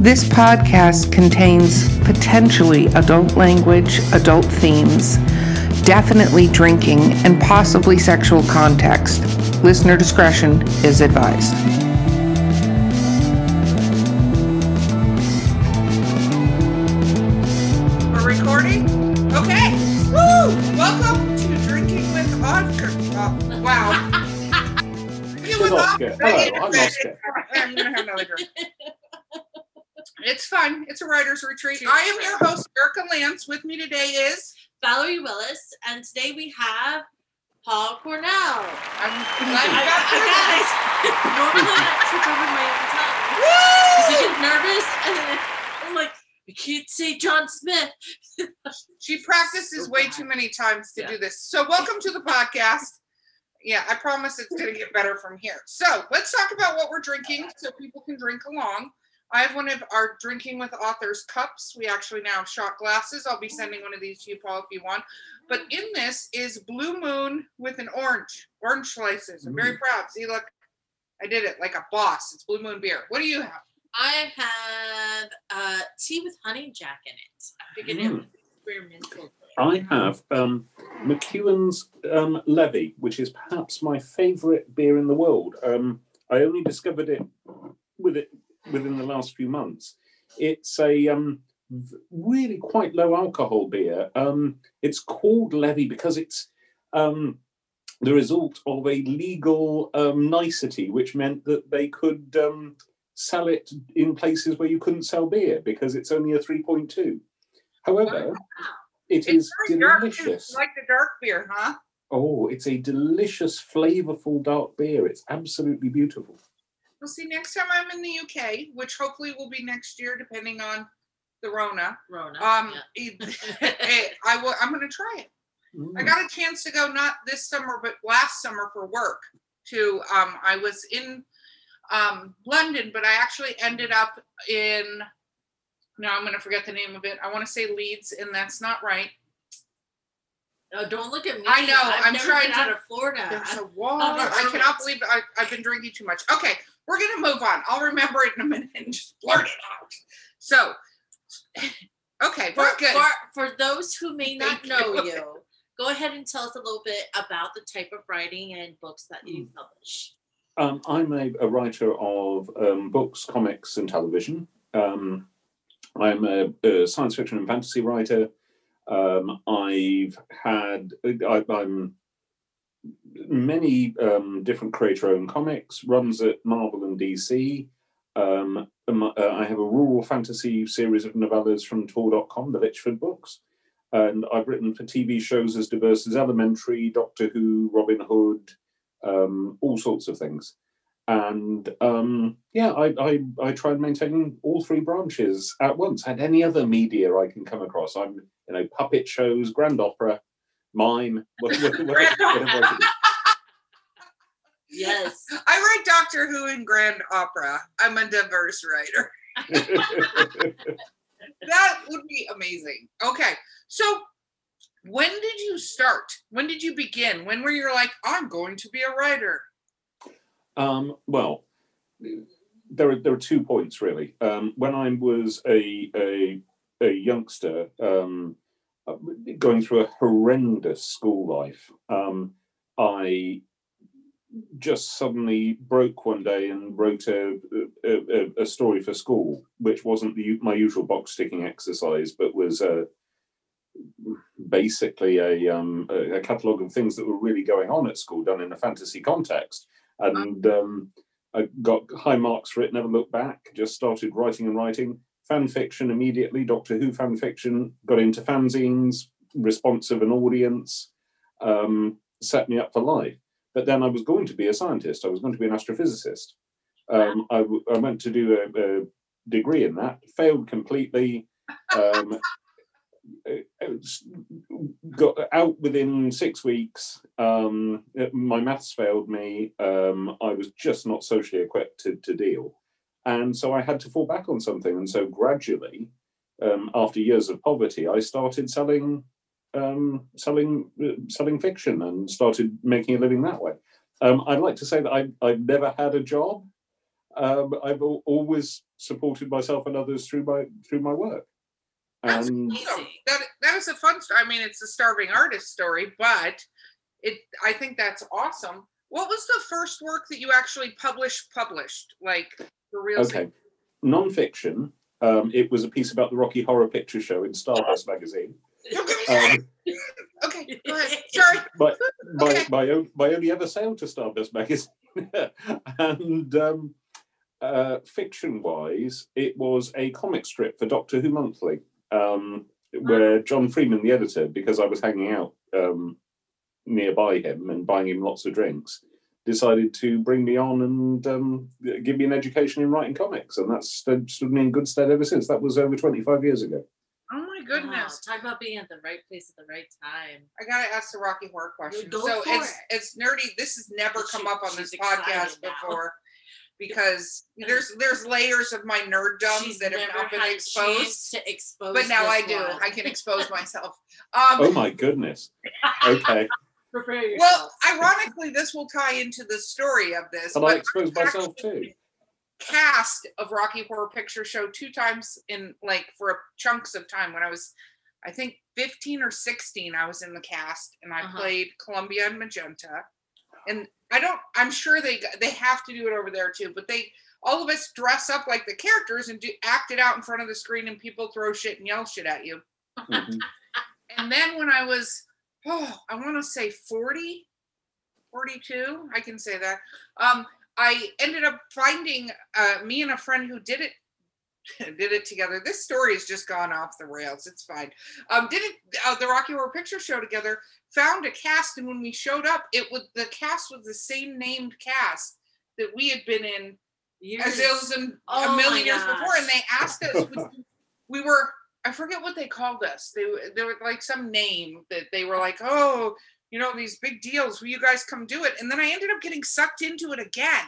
This podcast contains potentially adult language, adult themes, definitely drinking, and possibly sexual context. Listener discretion is advised. Writer's retreat. I am your host, Erica Lance. With me today is Valerie Willis, and today we have Paul Cornell. I'm I, glad I, you got through got this. it. Normally I trip over my own tongue. 'Cause I Woo! get nervous, and then I'm like, I can't say John Smith. She practices So way bad. too many times to Yeah. do this. So, welcome to the podcast. Yeah, I promise it's going to get better from here. So, let's talk about what we're drinking so people can drink along. I have one of our drinking with authors cups. We actually now have shot glasses. I'll be sending one of these to you, Paul, if you want. But in this is Blue Moon with an orange, orange slices. I'm very proud. See, look, I did it like a boss. It's Blue Moon beer. What do you have? I have uh, tea with honey jack in it. I figured it was experimental. I have um, McEwan's um, Levy, which is perhaps my favourite beer in the world. Um, I only discovered it with it within the last few months. It's a um, really quite low alcohol beer. Um, it's called Levy because it's um, the result of a legal um, nicety, which meant that they could um, sell it in places where you couldn't sell beer because it's only a 3.2. However, it is delicious. Like the dark beer, huh? Oh, it's a delicious, flavorful dark beer. It's absolutely beautiful. We'll see next time I'm in the UK, which hopefully will be next year, depending on the Rona. Rona. Um, yeah. I will. I'm going to try it. I got a chance to go not this summer, but last summer for work. To um, I was in um, London, but I actually ended up in. No, I'm going to forget the name of it. I want to say Leeds, and that's not right. Oh, don't look at me. I know, I've I'm never trying been to- out of Florida. There's a I- wall. I'm I cannot believe I, I've been drinking too much. Okay, we're gonna move on. I'll remember it in a minute and just blurt it out. So, okay, for, we're good. for, for those who may not know you. you, go ahead and tell us a little bit about the type of writing and books that you Hmm. publish. Um, I'm a, a writer of um, books, comics, and television. Um, I'm a, a science fiction and fantasy writer. Um, I've had I, I'm many um, different creator-owned comics, runs at Marvel and DC. Um, um, uh, I have a rural fantasy series of novellas from Tor.com, the Lychford books. And I've written for TV shows as diverse as Elementary, Doctor Who, Robin Hood, um, all sorts of things. And um, yeah, I, I, I try and maintain all three branches at once and any other media I can come across. I'm, you know, puppet shows, grand opera, mime, whatever, whatever, whatever I Yes. I write Doctor Who and Grand Opera. I'm a diverse writer. That would be amazing. Okay, so when did you start? When did you begin? When were you like, I'm going to be a writer? Um, well, there are there are two points really. Um, when I was a a, a youngster, um, going through a horrendous school life, um, I just suddenly broke one day and wrote a, a, a, a story for school, which wasn't the, my usual box ticking exercise, but was uh, basically a, um, a, a catalogue of things that were really going on at school, done in a fantasy context. And um, I got high marks for it, never looked back, just started writing and writing. Fan fiction immediately, Doctor Who fan fiction, got into fanzines, response of an audience, um, set me up for life. But then I was going to be a scientist, I was going to be an astrophysicist. Um, I, w- I went to do a, a degree in that, failed completely. Um, got out within six weeks. Um, uh, my maths failed me. Um, I was just not socially equipped to, to deal. And so I had to fall back on something. And so gradually, um, after years of poverty, I started selling um, selling uh, selling fiction and started making a living that way. Um, I'd like to say that I, I've never had a job. um, I've always supported myself and others through my through my work. That's And awesome. That that is a fun story. I mean, it's a starving artist story, but it I think that's awesome. What was the first work that you actually published? Published like for real? okay, non-fiction. Um, it was a piece about the Rocky Horror Picture Show in Starburst magazine. Don't get me started. Um, okay, go ahead. Sorry. my my Okay. my, own, my only ever sale to Starburst magazine, and um, uh, fiction wise, it was a comic strip for Doctor Who Monthly, um, where John Freeman, the editor, because I was hanging out um, nearby him and buying him lots of drinks, decided to bring me on and um, give me an education in writing comics, and that's stood, stood me in good stead ever since. That was over twenty five years ago. Oh my Wow, goodness. talk about being at the right place at the right time. I gotta ask the Rocky Horror question. Go so for it's it. it's nerdy. This has never She- come up on this she's excited podcast now. before because there's there's layers of my nerddom She's that have not been exposed. to expose. But now I do. one. I can expose myself. Um, Oh my goodness! Okay, Prepare yourself. well, ironically, this will tie into the story of this. can I but expose myself too? cast of Rocky Horror Picture Show two times in like for chunks of time when I was, I think 15 or 16. I was in the cast and I Uh-huh. played Columbia and Magenta, and I don't. I'm sure they they have to do it over there too, but they all of us dress up like the characters and do act it out in front of the screen, and people throw shit and yell shit at you. Mhm. And then when I was, oh, I want to say 40, 42, I can say that. Um, I ended up finding uh, me and a friend who did it did it together. This story has just gone off the rails. It's fine. Um, did it uh, the Rocky Horror Picture Show together? Found a cast, and when we showed up, it was the cast was the same named cast that we had been in Years. as it was in Oh a million years before, and they asked us. would- we were I forget what they called us. They they were like some name that they were like, oh, you know, these big deals. Will you guys come do it? And then I ended up getting sucked into it again,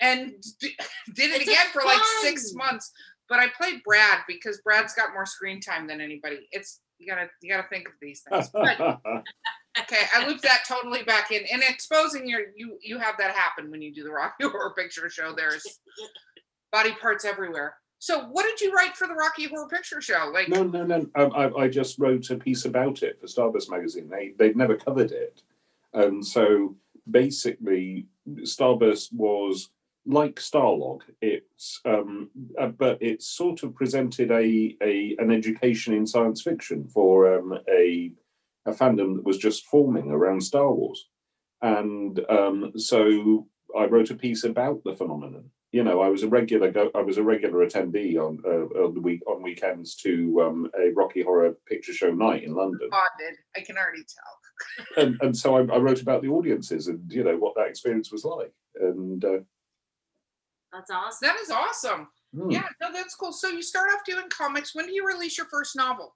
and d- did it It's again for like six months. But I played Brad because Brad's got more screen time than anybody. It's you gotta you gotta think of these things. But Okay, I looped that totally back in. And exposing your you you have that happen when you do the Rocky Horror Picture Show. There's body parts everywhere. So what did you write for the Rocky Horror Picture Show? Like No, no, no. Um, I, I just wrote a piece about it for Starburst magazine. They they'd never covered it, and so basically, Starburst was like Starlog. It's um, uh, but it sort of presented a, a an education in science fiction for um, a a fandom that was just forming around Star Wars, and um, so I wrote a piece about the phenomenon. You know, I was a regular go. I was a regular attendee on uh, on the week on weekends to um, a Rocky Horror Picture Show night in London. I can already tell. And and so I, I wrote about the audiences and you know what that experience was like. And uh, That's awesome. That is awesome. hmm. Yeah, no, that's cool. So you start off doing comics. When do you release your first novel?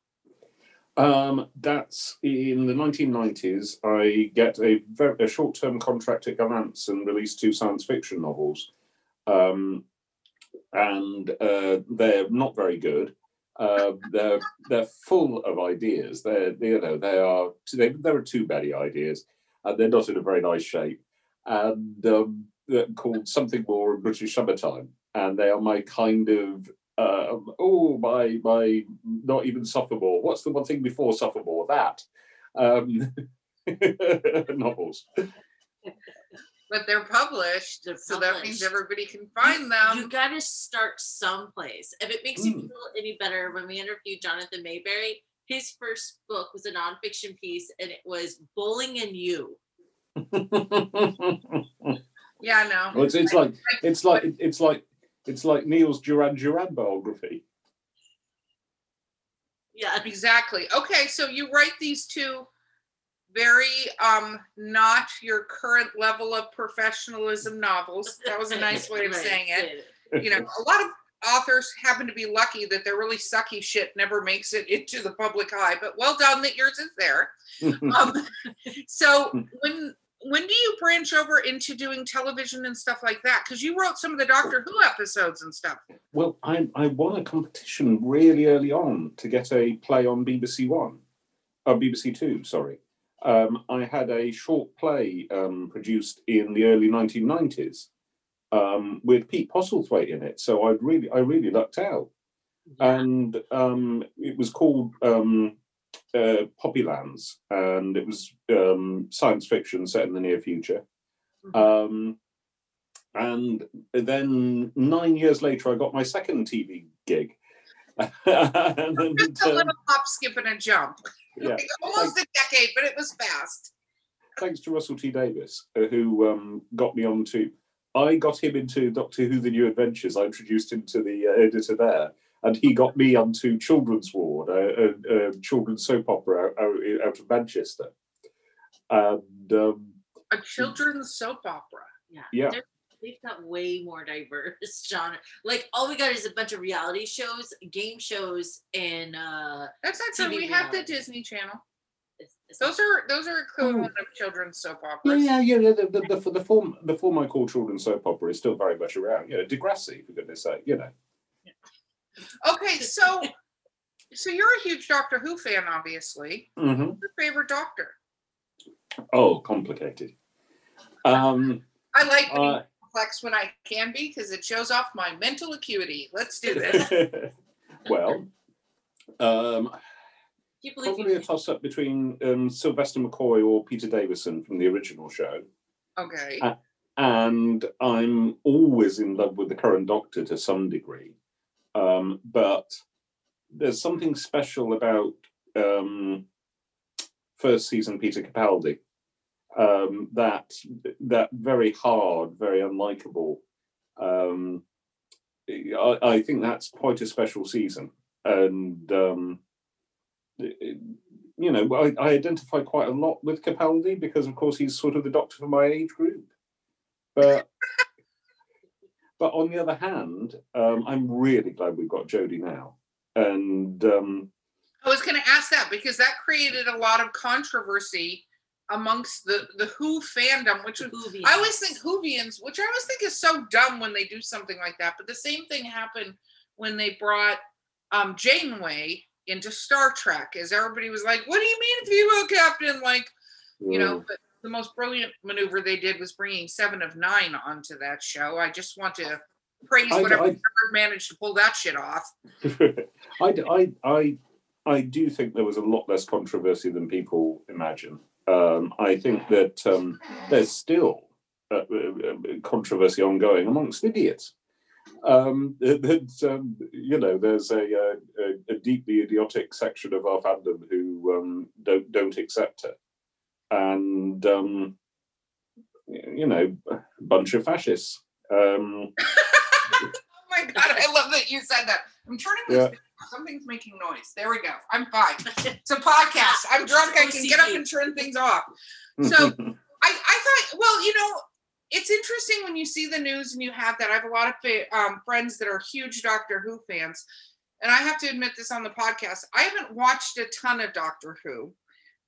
Um, that's in the 1990s. I get a, very, a short-term contract at Gollancz and release two science fiction novels, um, and uh, they're not very good. Uh, they're they're full of ideas. They're you know they are they, there are too many ideas, and they're not in a very nice shape. And um, they're called something more in British summertime, and they are my kind of um, oh my my not even sophomore. What's the one thing before sophomore? That um, novels. But they're published, They're so that means everybody can find them. You got to start someplace. If it makes you Mm. feel any better, when we interviewed Jonathan Maberry, his first book was a nonfiction piece, and it was "Bowling and You." yeah, no. Well, it's, it's like it's like it's like it's like Neil's Duran Duran biography. Yeah, Exactly. Okay, so you write these two very um not your current level of professionalism novels. That was a nice way of saying it. You know, a lot of authors happen to be lucky that their really sucky shit never makes it into the public eye, but well done that yours is there. Um, so when when do you branch over into doing television and stuff like that? Because you wrote some of the Doctor Who episodes and stuff. well, I I won a competition really early on to get a play on BBC One, uh, BBC Two. Sorry, um, I had a short play um, produced in the early 1990s um, with Pete Postlethwaite in it. So I really, I really lucked out. Yeah. And um, it was called um, uh, Poppylands, and it was um, science fiction set in the near future. Mhm. Um, and then nine years later, I got my second TV gig. and, Just a little hop, skip, and a jump. Yeah, Almost a decade, but it was fast. thanks to Russell T Davies, uh, who um, got me onto. I got him into Doctor Who: The New Adventures. I introduced him to the uh, editor there, and he got me onto Children's Ward, a, a, a children's soap opera out, out, out of Manchester. And um, A children's soap opera. Yeah. Yeah. We've got way more diverse genre. Like all we got is a bunch of reality shows, game shows, and uh That's not true. TV We have the. Disney Channel. it's, it's Those are those are equivalent Oh. of children's soap opera. yeah, yeah, yeah. The, the, the, the form the form I call children's soap opera is still very much around. You know, Degrassi, for goodness sake. You know, Okay, so so you're a huge Doctor Who fan, obviously. Mhm. Who's your favorite Doctor? oh, complicated. Um, I like uh, complex when I can be because it shows off my mental acuity. Let's do this. well, um, Can you believe probably a toss up between um, Sylvester McCoy or Peter Davison from the original show. Okay. Uh, And I'm always in love with the current Doctor to some degree. Um, but there's something special about um, first season Peter Capaldi. Um, that that very hard, very unlikable. Um, I, I think that's quite a special season, and um, it- you know, I, I identify quite a lot with Capaldi because, of course, he's sort of the doctor for my age group. But but on the other hand, um, I'm really glad we've got Jodie now, and um, I was going to ask that because that created a lot of controversy amongst the the Who fandom, which was Whovians. I always think Whovians, which I always think is so dumb when they do something like that. But the same thing happened when they brought um, Janeway into Star Trek, as everybody was like, "What do you mean female captain?" Like, you know. mm, But the most brilliant maneuver they did was bringing Seven of Nine onto that show. I just want to praise I- whatever I- managed to pull that shit off. I, I, I, I do think there was a lot less controversy than people imagine. Um, I think that um, there's still uh, uh, controversy ongoing amongst idiots. Um, that, um, you know, there's a, uh, a, a deeply idiotic section of our fandom who um, don't don't accept it, and um, you know, a bunch of fascists. Oh my god, I love that you said that. I'm turning this Yeah. down. Something's making noise. There we go. I'm fine. It's a podcast. I'm drunk. I can get up and turn things off. So- I, I thought, well, you know, it's interesting when you see the news and you have that. I have a lot of fa- um, friends that are huge Doctor Who fans. And I have to admit this on the podcast. I haven't watched a ton of Doctor Who,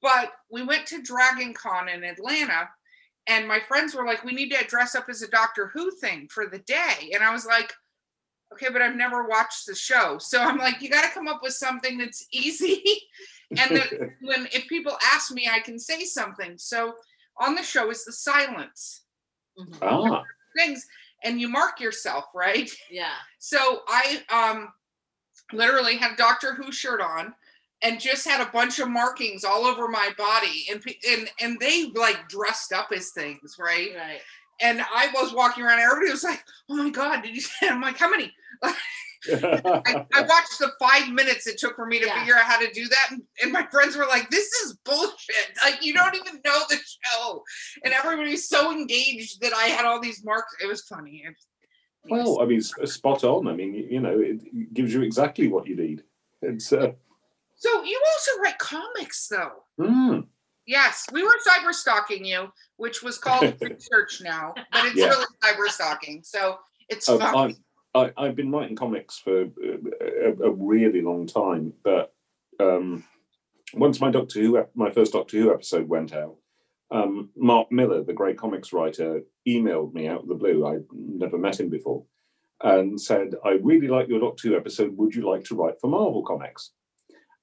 but we went to Dragon Con in Atlanta and my friends were like, we need to dress up as a Doctor Who thing for the day. And I was like, okay, but I've never watched the show. So I'm like, you got to come up with something that's easy. and that when if people ask me, I can say something. So on the show is the silence Mhm. ah, things, and you mark yourself, right? Yeah. So I um literally had Doctor Who shirt on and just had a bunch of markings all over my body and and and they like dressed up as things, right? Right. And I was walking around, everybody was like, "Oh my god, did you?" See I'm like, "How many?" I, I watched the five minutes it took for me to Yeah. figure out how to do that, and, and my friends were like, "This is bullshit! Like you don't even know the show." And everybody was so engaged that I had all these marks. It was funny. It- Well, I mean, s- spot on. I mean, you, you know, it gives you exactly what you need. It's uh, so you also write comics, though. mm, Yes, we were cyber stalking you, which was called research now, but it's Yeah. really cyber stalking. So it's oh, fun. I, I, I've been writing comics for uh, a, a really long time, but um, once my Doctor Who, my first Doctor Who episode went out, um, Mark Millar, the great comics writer, emailed me out of the blue. I'd never met him before, and said, "I really like your Doctor Who episode. Would you like to write for Marvel Comics?"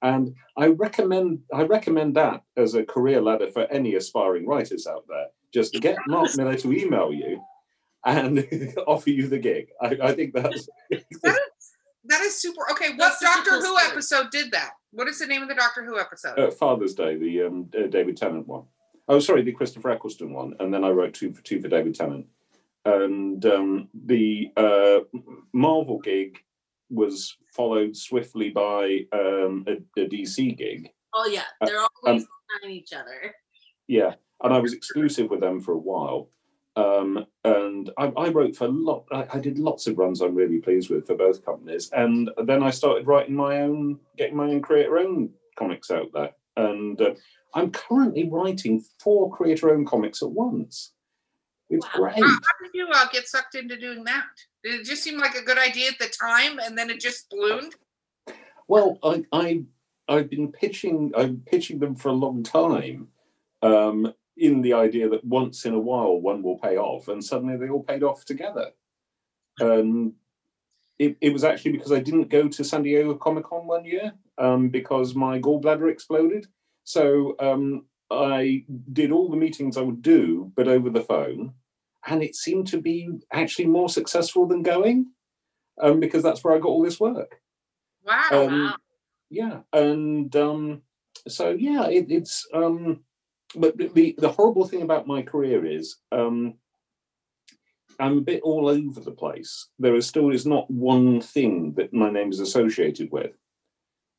And I recommend I recommend that as a career ladder for any aspiring writers out there. Just get Mark Millar to email you, and offer you the gig. I, I think that's That is super. Okay, what That's Doctor Who story. episode did that? What is the name of the Doctor Who episode? uh, Father's Day, the um, uh, David Tennant one. Oh, sorry, the Christopher Eccleston one, and then I wrote two for two for David Tennant. And um, the uh, Marvel gig was followed swiftly by um, a, a DC gig. Oh yeah, Uh, they're always behind each other. Yeah, and I was exclusive with them for a while. Um, and I, I wrote for a lot. I, I did lots of runs I'm really pleased with for both companies. And then I started writing my own, getting my own creator-owned comics out there. And uh, I'm currently writing four creator-owned comics at once. It's Wow. great. How, how did you uh, get sucked into doing that? Did it just seem like a good idea at the time, and then it just ballooned? Well, I, I I've been pitching I'm pitching them for a long time, um, in the idea that once in a while one will pay off, and suddenly they all paid off together. Um, it, it was actually because I didn't go to San Diego Comic Con one year um, because my gallbladder exploded. So um, I did all the meetings I would do, but over the phone, and it seemed to be actually more successful than going, um, because that's where I got all this work Wow. um, wow. yeah and um so yeah it, it's um but the- the the horrible thing about my career is um i'm a bit all over the place there is still is not one thing that my name is associated with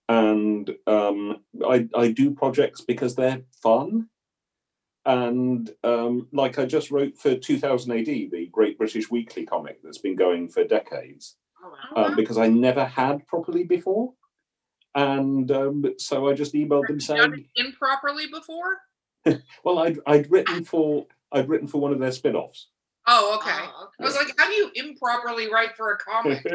and um i i do projects because they're fun and um like i just wrote for 2000 AD the great british weekly comic that's been going for decades Oh, wow. Oh, um, because I never had properly before. And um, so I just emailed them Have you done saying, improperly before? well, I'd, I'd written for I'd written for one of their spin-offs. Oh, okay. Oh, I was like, how do you improperly write for a comic?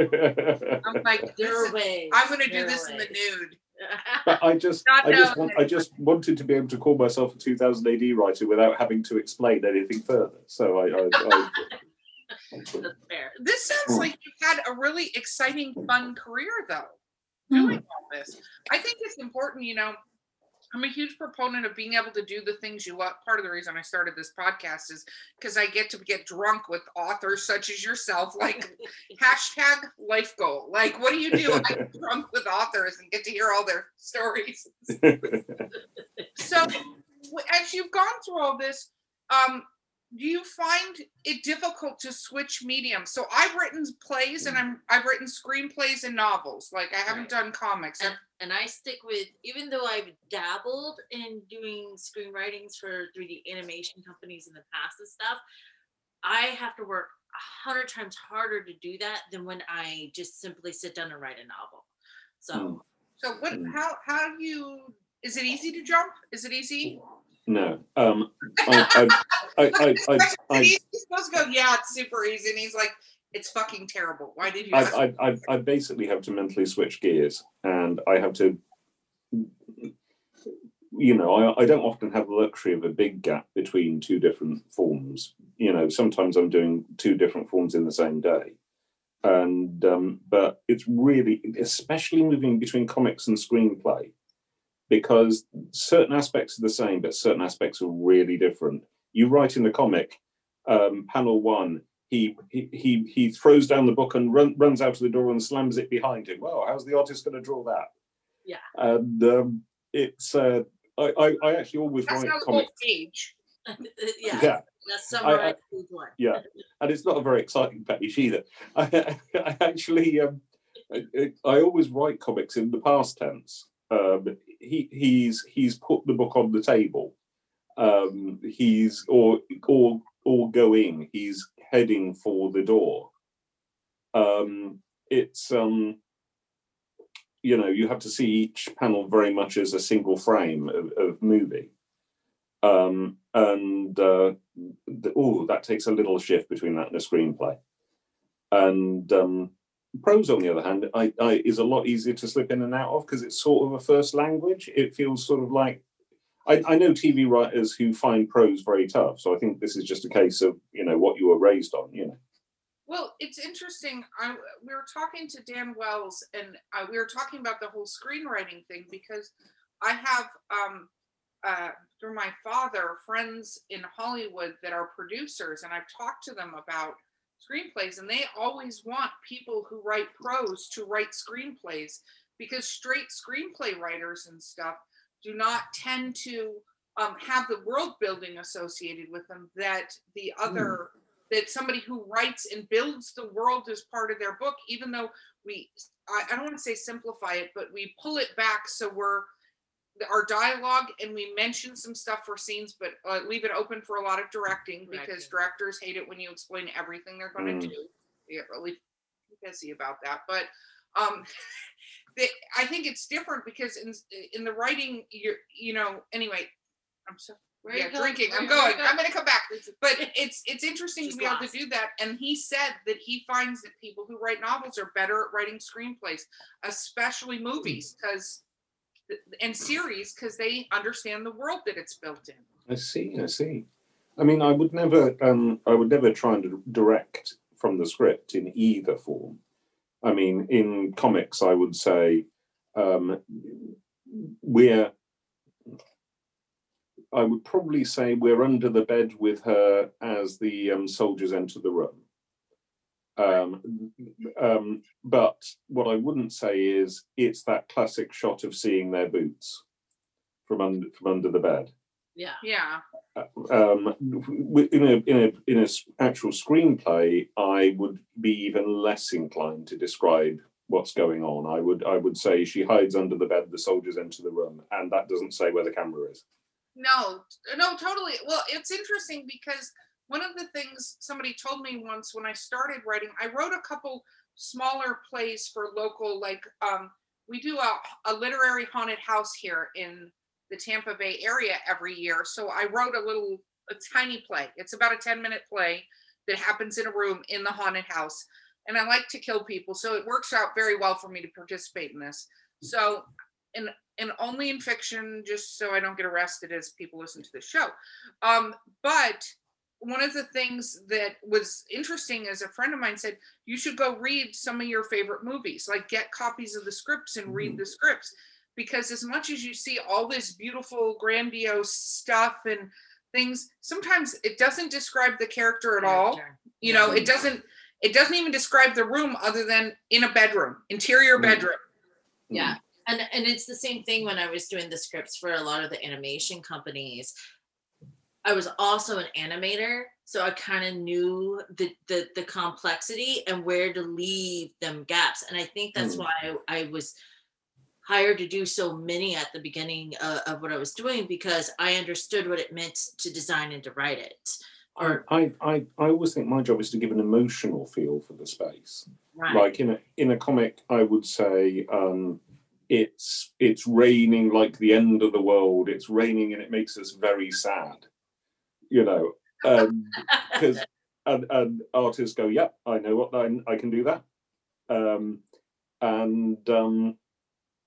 I'm like, this There is- are ways. I'm going to do there are this in the nude. but I just I just want, I just wanted to be able to call myself a 2000 AD writer without having to explain anything further. So I, I, I That's fair. This sounds Hmm. like you've had a really exciting, fun career, though, doing all this. I think it's important, you know. I'm a huge proponent of being able to do the things you love. Part of the reason I started this podcast is because I get to get drunk with authors such as yourself, like hashtag life goal. Like, what do you do? I get drunk with authors and get to hear all their stories. So, as you've gone through all this, um, do you find it difficult to switch mediums? So I've written plays and I'm I've written screenplays and novels. Like I haven't Right. done comics. and, and I stick with even though I've dabbled in doing screenwritings for 3D animation companies in the past and stuff, I have to work a hundred times harder to do that than when I just simply sit down and write a novel. So Mm. So what? Mm. How how do you? Is it easy to jump? Is it easy? No. Um, I, I, I, I, I, Is I, it easy? He's supposed to go. Yeah, it's super easy, and he's like, it's fucking terrible. Why did you? I, I, I, I basically have to mentally switch gears and I have to, you know, I, I don't often have the luxury of a big gap between two different forms. You know, sometimes I'm doing two different forms in the same day. And, um, but it's really, especially moving between comics and screenplay, because certain aspects are the same, but certain aspects are really different. You write in the comic, um, panel one, he he he he throws down the book and run, runs out of the door and slams it behind him. Well, how's the artist going to draw that? Yeah. and um, it's uh, I, I I actually always That's write not comics. page. yeah, Yeah, summarize page one. yeah, and it's not a very exciting page either. I, I actually um, I, I always write comics in the past tense. Um, he he's he's put the book on the table. Um, he's or or or going. He's heading for the door. Um, it's um, you know you have to see each panel very much as a single frame of, of movie. Um, and uh, oh, that takes a little shift between that and a screenplay. And um, prose, on the other hand, I, I, is a lot easier to slip in and out of because it's sort of a first language. It feels sort of like I, I know TV writers who find prose very tough. So I think this is just a case of you know what you were raised on. You know. Well, it's interesting. I, we were talking to Dan Wells, and uh, we were talking about the whole screenwriting thing because I have, um, uh, through my father, friends in Hollywood that are producers, and I've talked to them about screenplays and they always want people who write prose to write screenplays because straight screenplay writers and stuff do not tend to um, have the world building associated with them that the other that somebody who writes and builds the world as part of their book even though we i, I don't want to say simplify it but we pull it back so we're our dialogue and we mention some stuff for scenes but uh, leave it open for a lot of directing because Directing. directors hate it when you explain everything they're going to Mm. do. Yeah really pissy about that but um the, i think it's different because in in the writing you're you know anyway i'm so Where yeah drinking i'm going you i'm gonna come back. But it's it's interesting She's to be able to do that and he said that he finds that people who write novels are better at writing screenplays especially movies because and series because they understand the world that it's built in I see. I see. I mean, I would never. Um, I would never try and direct from the script in either form. I mean, in comics, I would say um, we're. I would probably say we're under the bed with her as the um, soldiers enter the room. Um, um, but what I wouldn't say is it's that classic shot of seeing their boots from under from under the bed Yeah. yeah um, in a in a in a s- actual screenplay, I would be even less inclined to describe what's going on. I would I would say she hides under the bed, the soldiers enter the room, and that doesn't say where the camera is. No, no, totally. Well, it's interesting because one of the things somebody told me once when I started writing, I wrote a couple smaller plays for local, like um, we do a, a literary haunted house here in the Tampa Bay area every year. So I wrote a little, a tiny play. It's about a 10 minute play that happens in a room in the haunted house. And I like to kill people. So it works out very well for me to participate in this. So, and and only in fiction, just so I don't get arrested as people listen to the show. Um, but one of the things that was interesting is a friend of mine said you should go read some of your favorite movies, like get copies of the scripts and read Mhm. the scripts, because as much as you see all this beautiful, grandiose stuff and things, sometimes it doesn't describe the character at all you know it doesn't it doesn't even describe the room other than in a bedroom interior Mm. bedroom Yeah. And and it's the same thing when I was doing the scripts for a lot of the animation companies. I was also an animator, so I kind of knew the, the the complexity and where to leave them gaps. And I think that's Mm. why I, I was hired to do so many at the beginning uh, of what I was doing because I understood what it meant to design and to write it. Or I, I I always think my job is to give an emotional feel for the space. right. Like in a in a comic, I would say um, it's it's raining like the end of the world. It's raining and it makes us very sad. You know, because and, and artists go, "Yep, I know what I, I can do that." Um, and um,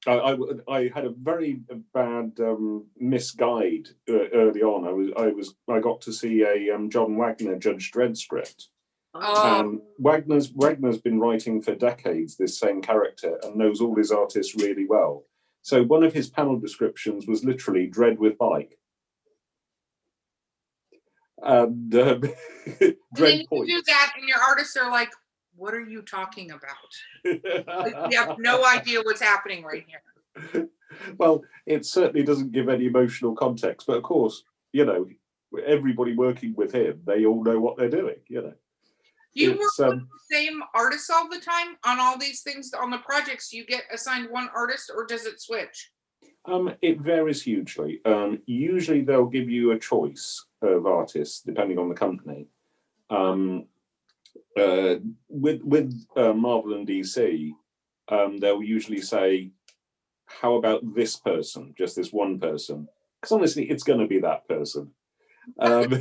i i had a very bad um, misguide uh, early on. I was I was I got to see a um, John Wagner Judge Dredd script. Oh. Um, Wagner's Wagner's been writing for decades this same character and knows all his artists really well. So one of his panel descriptions was literally "Dredd with bike." And then dread you do that and your artists are like what are you talking about? You have no idea what's happening right here. Well, it certainly doesn't give any emotional context, but of course, you know, everybody working with him, they all know what they're doing. You know, do you work It's, with um, the same artists all the time on all these things on the projects you get assigned one artist or does it switch um, it varies hugely. Um, usually, they'll give you a choice of artists depending on the company. Um, uh, with with uh, Marvel and DC, um, they'll usually say, "How about this person? Just this one person?" Because honestly, it's going to be that person. Um, at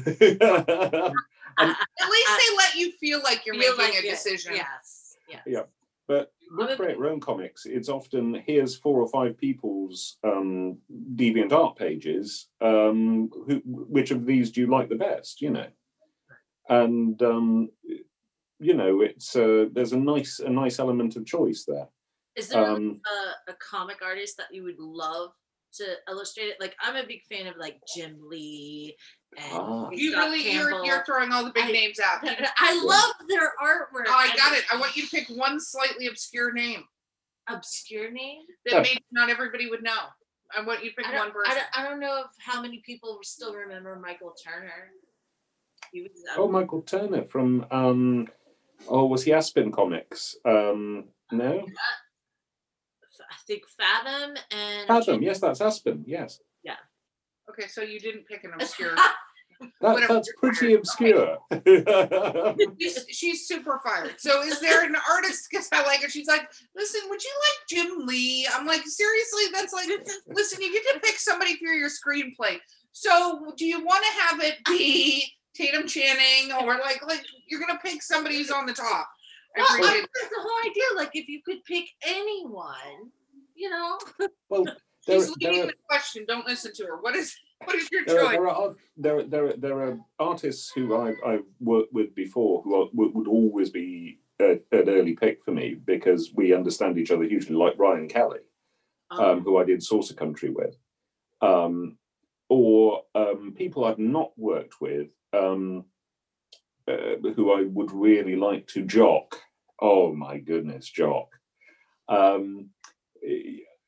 least they let you feel like you're Feel making like a it- decision Yes. Yeah. Yeah. But Other Create Your Own Comics, it's often here's four or five people's um, DeviantArt pages. Um, who, which of these do you like the best? You know, and um, you know, it's uh, there's a nice a nice element of choice there. Is there Um, a, a comic artist that you would love to illustrate it. Like I'm a big fan of like Jim Lee and Ah. You Scott really, you're, you're throwing all the big I- names out. Oh, I love their artwork. Oh, I got it. I want you to pick one slightly obscure name obscure name. that Yeah. maybe not everybody would know. I want you to pick one don't, person. I don't, I don't know if how many people still remember Michael Turner. He was um, Oh, Michael Turner from um, oh, was he Aspen Comics? Um, no, I think Fathom and Fathom. Yes, that's Aspen. Yes, Yeah. Okay, so you didn't pick an obscure. that, Whatever. that's pretty obscure. she's, she's super fired. So is there an artist? Because I like her. She's like, listen, would you like Jim Lee? I'm like, seriously? That's like, listen, you get to pick somebody for your screenplay. So do you want to have it be Tatum Channing or like like you're gonna pick somebody who's on the top? I Well, appreciate I- that's the whole idea. Like if you could pick anyone, you know. well, there, She's leading are, the question. Don't listen to her. What is what is your there, choice? there, are, there, are, there, are, there are artists who I've, I've worked with before who are, would, would always be a, an early pick for me because we understand each other hugely, like Ryan Kelly. um, who I did Saucer Country with, um, or um, people I've not worked with, um, uh, who I would really like to Jock. Oh my goodness, Jock. Um,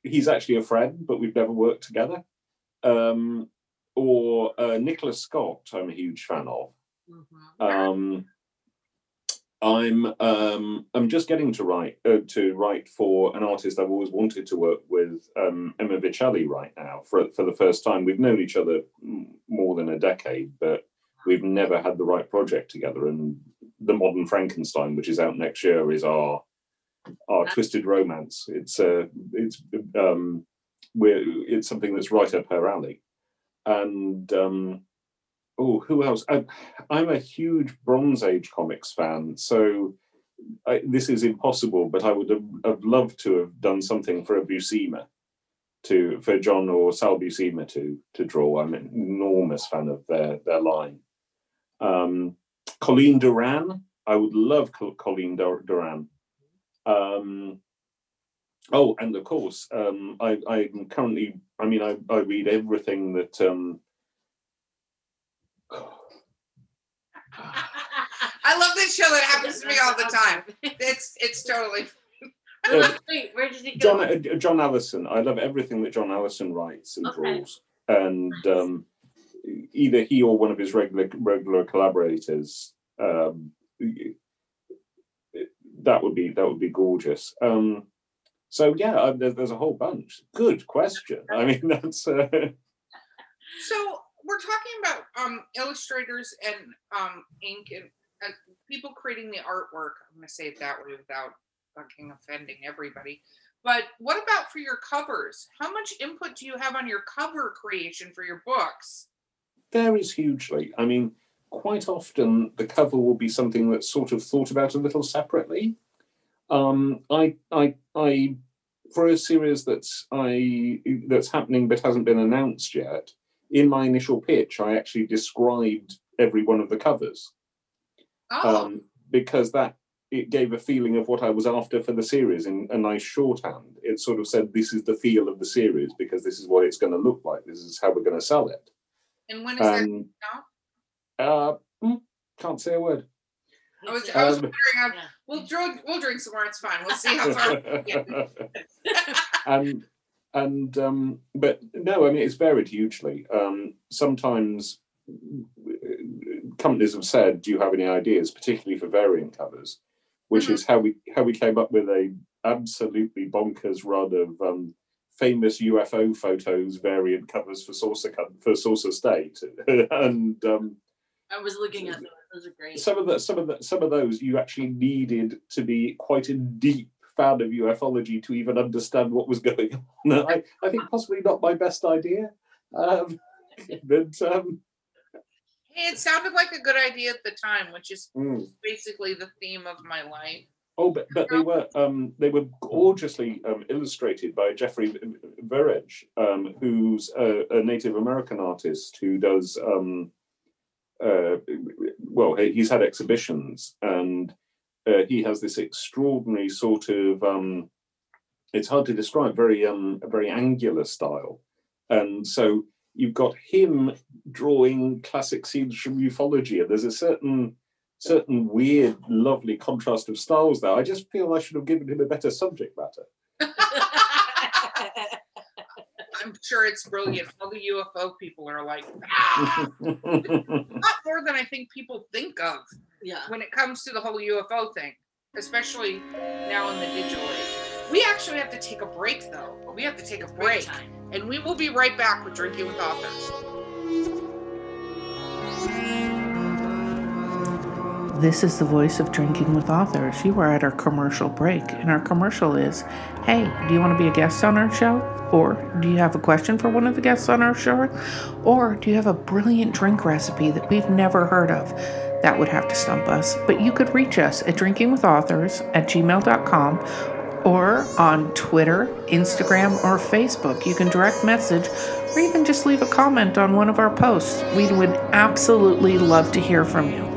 he's actually a friend, but we've never worked together. Um, or uh, Nicola Scott, I'm a huge fan of. Mhm. Um, I'm um, I'm just getting to write uh, to write for an artist I've always wanted to work with, um, Emma Vieceli, right now for for the first time. We've known each other more than a decade, but we've never had the right project together. And the Modern Frankenstein, which is out next year, is our our twisted romance. It's uh, it's um, we're it's something that's right up her alley, and um, oh, who else? I, I'm a huge Bronze Age comics fan, so I, this is impossible. But I would have, have loved to have done something for a Buscema, to for John or Sal Buscema to to draw. I'm an enormous fan of their their line. Um, Colleen Doran, I would love Col- Colleen Dur- Doran. Um, oh, and of course, um, I, I'm currently. I mean, I, I read everything that. Um, I love this show that happens to me all the time. It's it's totally Uh, Wait, where did he go? John uh, John Allison. I love everything that John Allison writes and Okay. draws, and um, either he or one of his regular regular collaborators. Um, that would be that would be gorgeous. Um, so yeah, uh, there, there's a whole bunch. Good question. I mean, that's uh, So we're talking about um, illustrators and um, ink and uh, people creating the artwork. I'm going to say it that way without fucking offending everybody. But what about for your covers? How much input do you have on your cover creation for your books? varies hugely. I mean, quite often the cover will be something that's sort of thought about a little separately. Um, I, I, I, for a series that's I that's happening but hasn't been announced yet. In my initial pitch, I actually described every one of the covers Oh, um, because that it gave a feeling of what I was after for the series in a nice shorthand. It sort of said, "This is the feel of the series because this is what it's going to look like. This is how we're going to sell it." and when is that? Uh, hmm, can't say a word. I was, I was um, wondering. Yeah. We'll drink. We'll drink some more. It's fine. We'll see how far. we get. and and um, but no, I mean it's varied hugely. Um, sometimes companies have said, "Do you have any ideas?" Particularly for variant covers, which Mhm. is how we how we came up with a absolutely bonkers run of um, famous UFO photos variant covers for Saucer for Saucer State, and um, I was looking at those. Those are great. some of the some of the some of those you actually needed to be quite a deep fan of ufology to even understand what was going on. I, I think possibly not my best idea. Um, but um, Hey, it sounded like a good idea at the time, which is mm. basically the theme of my life. oh, but, but they were um, they were gorgeously um, illustrated by Jeffrey Veregge, um, who's a, a Native American artist who does um, uh, well, he's had exhibitions and uh, he has this extraordinary sort of um, it's hard to describe very um, very angular style and so you've got him drawing classic scenes from ufology, and there's a certain certain weird, lovely contrast of styles there. I just feel I should have given him a better subject matter. I'm sure it's brilliant. All the UFO people are like, ah, not more than I think people think of yeah. when it comes to the whole UFO thing, especially now in the digital age. We actually have to take a break though. We have to take a break. Break time. And we will be right back with Drinking with Authors. This is the voice of Drinking with Authors. You are at our commercial break, and our commercial is Hey, do you want to be a guest on our show? Or do you have a question for one of the guests on our show? Or do you have a brilliant drink recipe that we've never heard of? That would have to stump us, but you could reach us at drinkingwithauthors at gmail.com or on Twitter, Instagram, or Facebook. You can direct message or even just leave a comment on one of our posts. We would absolutely love to hear from you.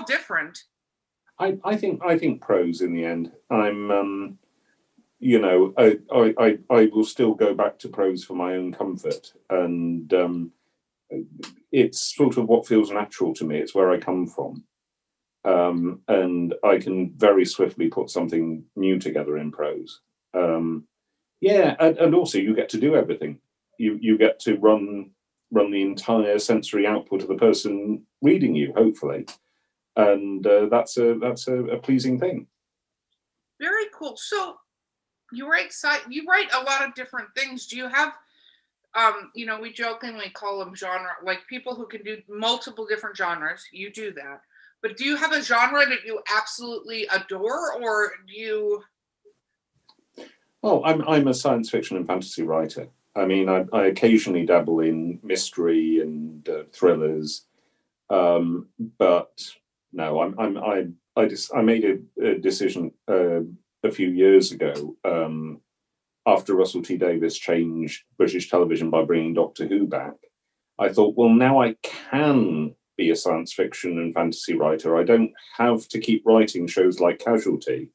All different. I, I think I think prose in the end. I'm um, you know, I, I I I will still go back to prose for my own comfort. And um it's sort of what feels natural to me. It's where I come from. Um, and I can very swiftly put something new together in prose. Um, yeah, and, and also you get to do everything. You you get to run run the entire sensory output of the person reading you, hopefully, and uh, that's a that's a, a pleasing thing. Very cool. So you write you write a lot of different things. Do you have um, you know, we jokingly call them genre like people who can do multiple different genres. You do that. But do you have a genre that you absolutely adore or do you Oh, I'm I'm a science fiction and fantasy writer. I mean, I, I occasionally dabble in mystery and uh, thrillers, um, but no, I'm I'm I I just I made a, a decision uh, a few years ago um, after Russell T Davies changed British television by bringing Doctor Who back. I thought, well, now I can be a science fiction and fantasy writer. I don't have to keep writing shows like Casualty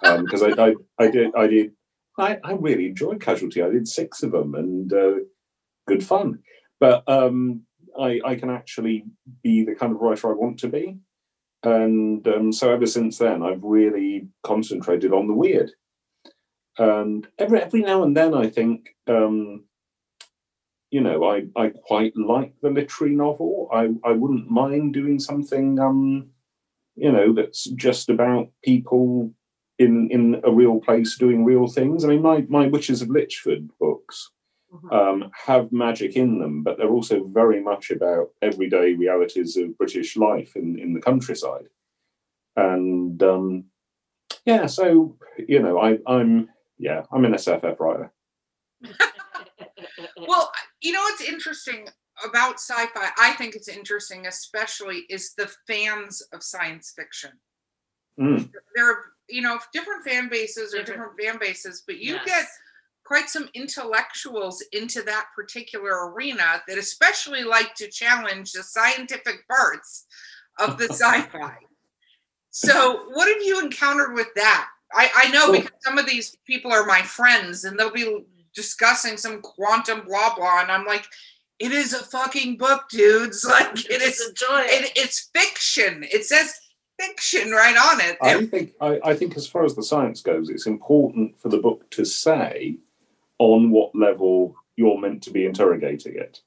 because I, I I did I did I, I really enjoyed Casualty. I did six of them and uh, good fun. But um, I, I can actually be the kind of writer I want to be. And um, so ever since then, I've really concentrated on the weird. And every every now and then, I think, um, you know, I, I quite like the literary novel. I, I wouldn't mind doing something, um, you know, that's just about people in in a real place doing real things. I mean, my my Witches of Lychford books. Um, have magic in them, but they're also very much about everyday realities of British life in in the countryside. And um, yeah, so you know, I I'm yeah, I'm an SFF writer. Well, you know what's interesting about sci-fi? I think it's interesting, especially is the fans of science fiction. Mm. There are, you know, different fan bases or Different- different fan bases, but you Yes. get quite some intellectuals into that particular arena that especially like to challenge the scientific parts of the sci-fi. So, what have you encountered with that? I, I know Well- because some of these people are my friends and they'll be discussing some quantum blah blah, and I'm like, it is a fucking book, dudes. Like it is Just is enjoy it. it, it's fiction. It says fiction right on it. I think I, I think as far as the science goes, it's important for the book to say on what level you're meant to be interrogating it.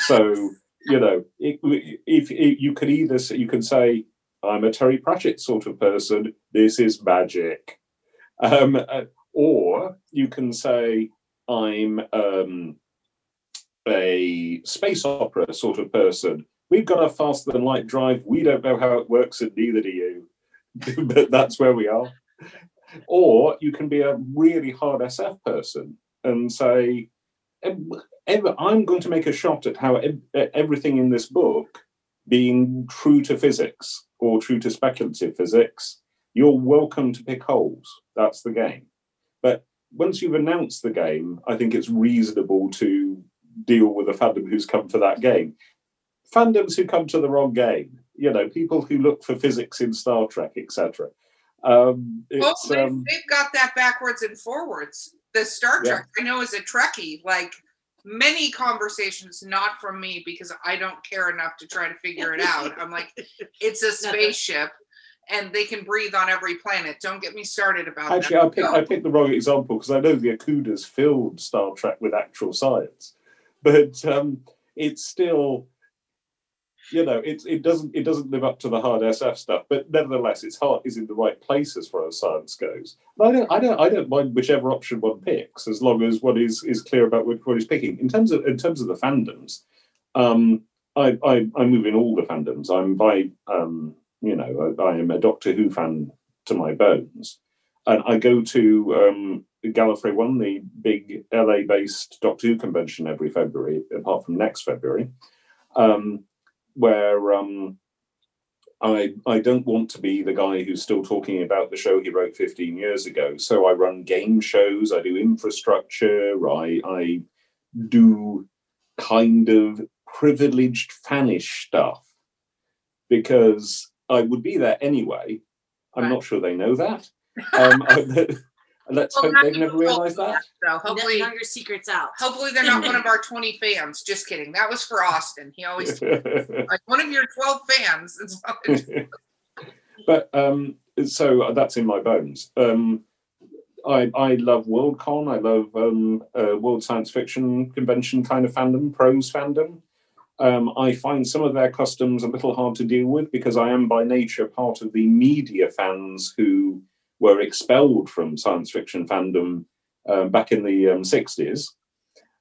So you know, it, if, if you could either say, you could say, "I'm a Terry Pratchett sort of person. This is magic," um, uh, or you can say, "I'm um, a space opera sort of person." We've got a faster than light drive. We don't know how it works, and neither do you. but that's where we are. Or you can be a really hard SF person and say, "Ev- ev- I'm going to make a shot at how everything in this book being true to physics or true to speculative physics. You're welcome to pick holes. That's the game. But once you've announced the game, I think it's reasonable to deal with a fandom who's come for that game. Fandoms who come to the wrong game, you know, people who look for physics in Star Trek, etc. Um, Well, they've, um, they've got that backwards and forwards. The Star Yeah. Trek, I know as a Trekkie, like many conversations, not from me because I don't care enough to try to figure it out. I'm like, it's a spaceship and they can breathe on every planet. Don't get me started about Actually, I that. picked, I picked the wrong example because I know the Okudas filled Star Trek with actual science, but um, it's still, you know, it it doesn't it doesn't live up to the hard SF stuff. But nevertheless, its heart is in the right place as far as science goes. I don't I don't I don't mind whichever option one picks as long as one is is clear about what, what he's picking. In terms of in terms of the fandoms, um, I, I I move in all the fandoms. I'm by um, you know I, I am a Doctor Who fan to my bones and I go to um, Gallifrey One, the big LA-based Doctor Who convention every February, apart from next February, um, where um, I I don't want to be the guy who's still talking about the show he wrote 15 years ago. So I run game shows, I do infrastructure, I I do kind of privileged fanish stuff because I would be there anyway. I'm Right. not sure they know that. Um, let's Well, hope now they've you never know realised that. So hopefully, now your secret's out. hopefully they're not one of our 20 fans. Just kidding. That was for Austin. He always like one of your 12 fans. But um, so that's in my bones. Um, I I love Worldcon. I love um, uh, World Science Fiction Convention kind of fandom, prose fandom. Um, I find some of their customs a little hard to deal with because I am by nature part of the media fans who were expelled from science fiction fandom um, back in the um, 60s.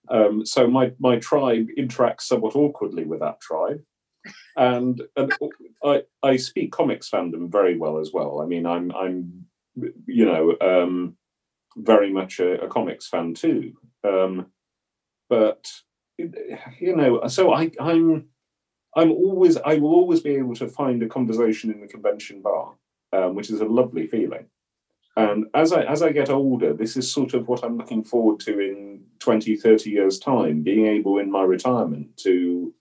Um, so my, my tribe interacts somewhat awkwardly with that tribe. And, and I, I speak comics fandom very well as well. I mean, I'm, I'm you know, um, very much a, a comics fan too. Um, but you know, so I, I'm, I'm always, I will always be able to find a conversation in the convention bar, um, which is a lovely feeling. And as I as I get older, this is sort of what I'm looking forward to in 20, 30 years' time, being able in my retirement to,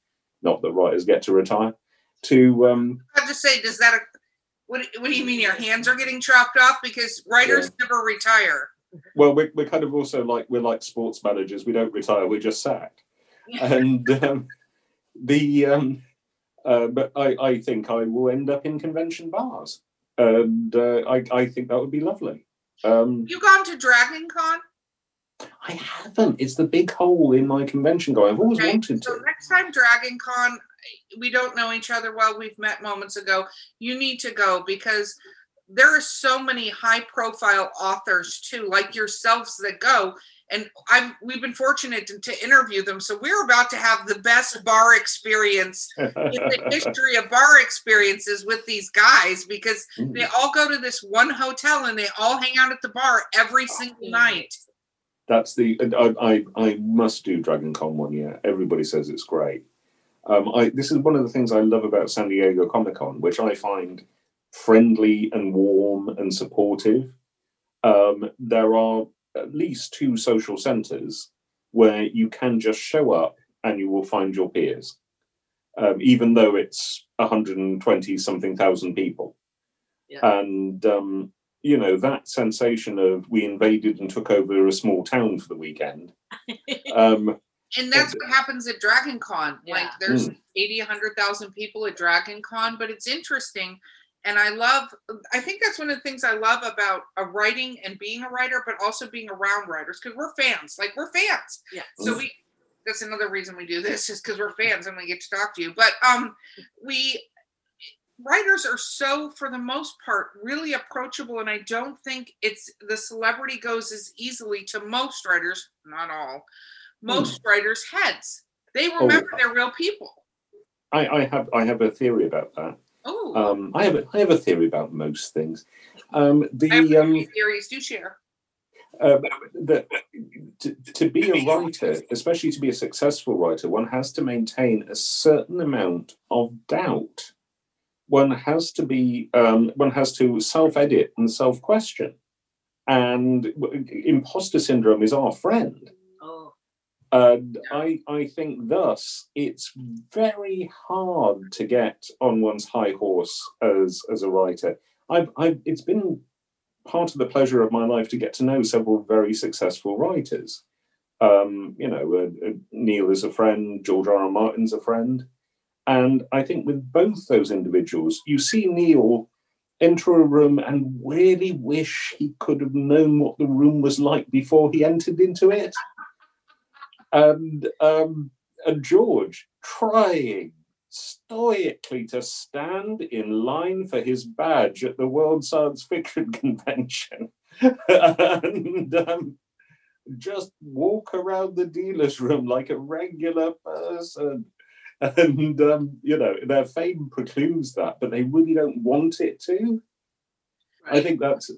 not that writers get to retire, to um, I have to say, does that what, what do you mean your hands are getting chopped off? Because writers never retire. well, we're, we're kind of also like we're like sports managers. We don't retire; we're just sacked. and um, the um, uh, but I, I think I will end up in convention bars, and uh, I, I think that would be lovely. Um, You gone to Dragon Con? I haven't. It's the big hole in my convention guy. I've always Okay, wanted So to. next time Dragon Con, we don't know each other well. We've met moments ago. You need to go because there are so many high profile authors too, like yourselves that go. And I've we've been fortunate to, to interview them. So we're about to have the best bar experience in the history of bar experiences with these guys because they all go to this one hotel and they all hang out at the bar every single night. That's the I, I I must do Dragon Con one year. Everybody says it's great. Um, I this is one of the things I love about San Diego Comic Con, which I find friendly and warm and supportive. Um, there are at least two social centres where you can just show up and you will find your peers, um, even though it's 120 something thousand people. Yeah. And um, you know that sensation of we invaded and took over a small town for the weekend. Um, and that's what happens at Dragon Con. Like Yeah. there's 80, 100,000 people at Dragon Con, but it's interesting. And I love, I think that's one of the things I love about a writing and being a writer, but also being around writers because we're fans. Like we're fans. Yeah. So we, that's another reason we do this is because we're fans and we get to talk to you. But um, we, writers are so, for the most part, really approachable. And I don't think it's the celebrity goes as easily to most writers, not all, most writers' heads. They remember they're real people. I, I have I have a theory about that. Oh, Um, I have a, I have a theory about most things. Um, the um, theories. Do share. uh, the, to, to be a writer, especially to be a successful writer, one has to maintain a certain amount of doubt. One has to be um, one has to self-edit and self-question. and imposter syndrome is our friend. And I, I think thus it's very hard to get on one's high horse as as a writer. I've, I've it's been part of the pleasure of my life to get to know several very successful writers. Um, you know, uh, uh, Neil is a friend, George R. R. Martin's a friend, and I think with both those individuals, you see Neil enter a room and really wish he could have known what the room was like before he entered into it and um, and George trying stoically to stand in line for his badge at the World Science Fiction Convention and um, just walk around the dealer's room like a regular person. And um, you know their fame precludes that, but they really don't want it to. I think that's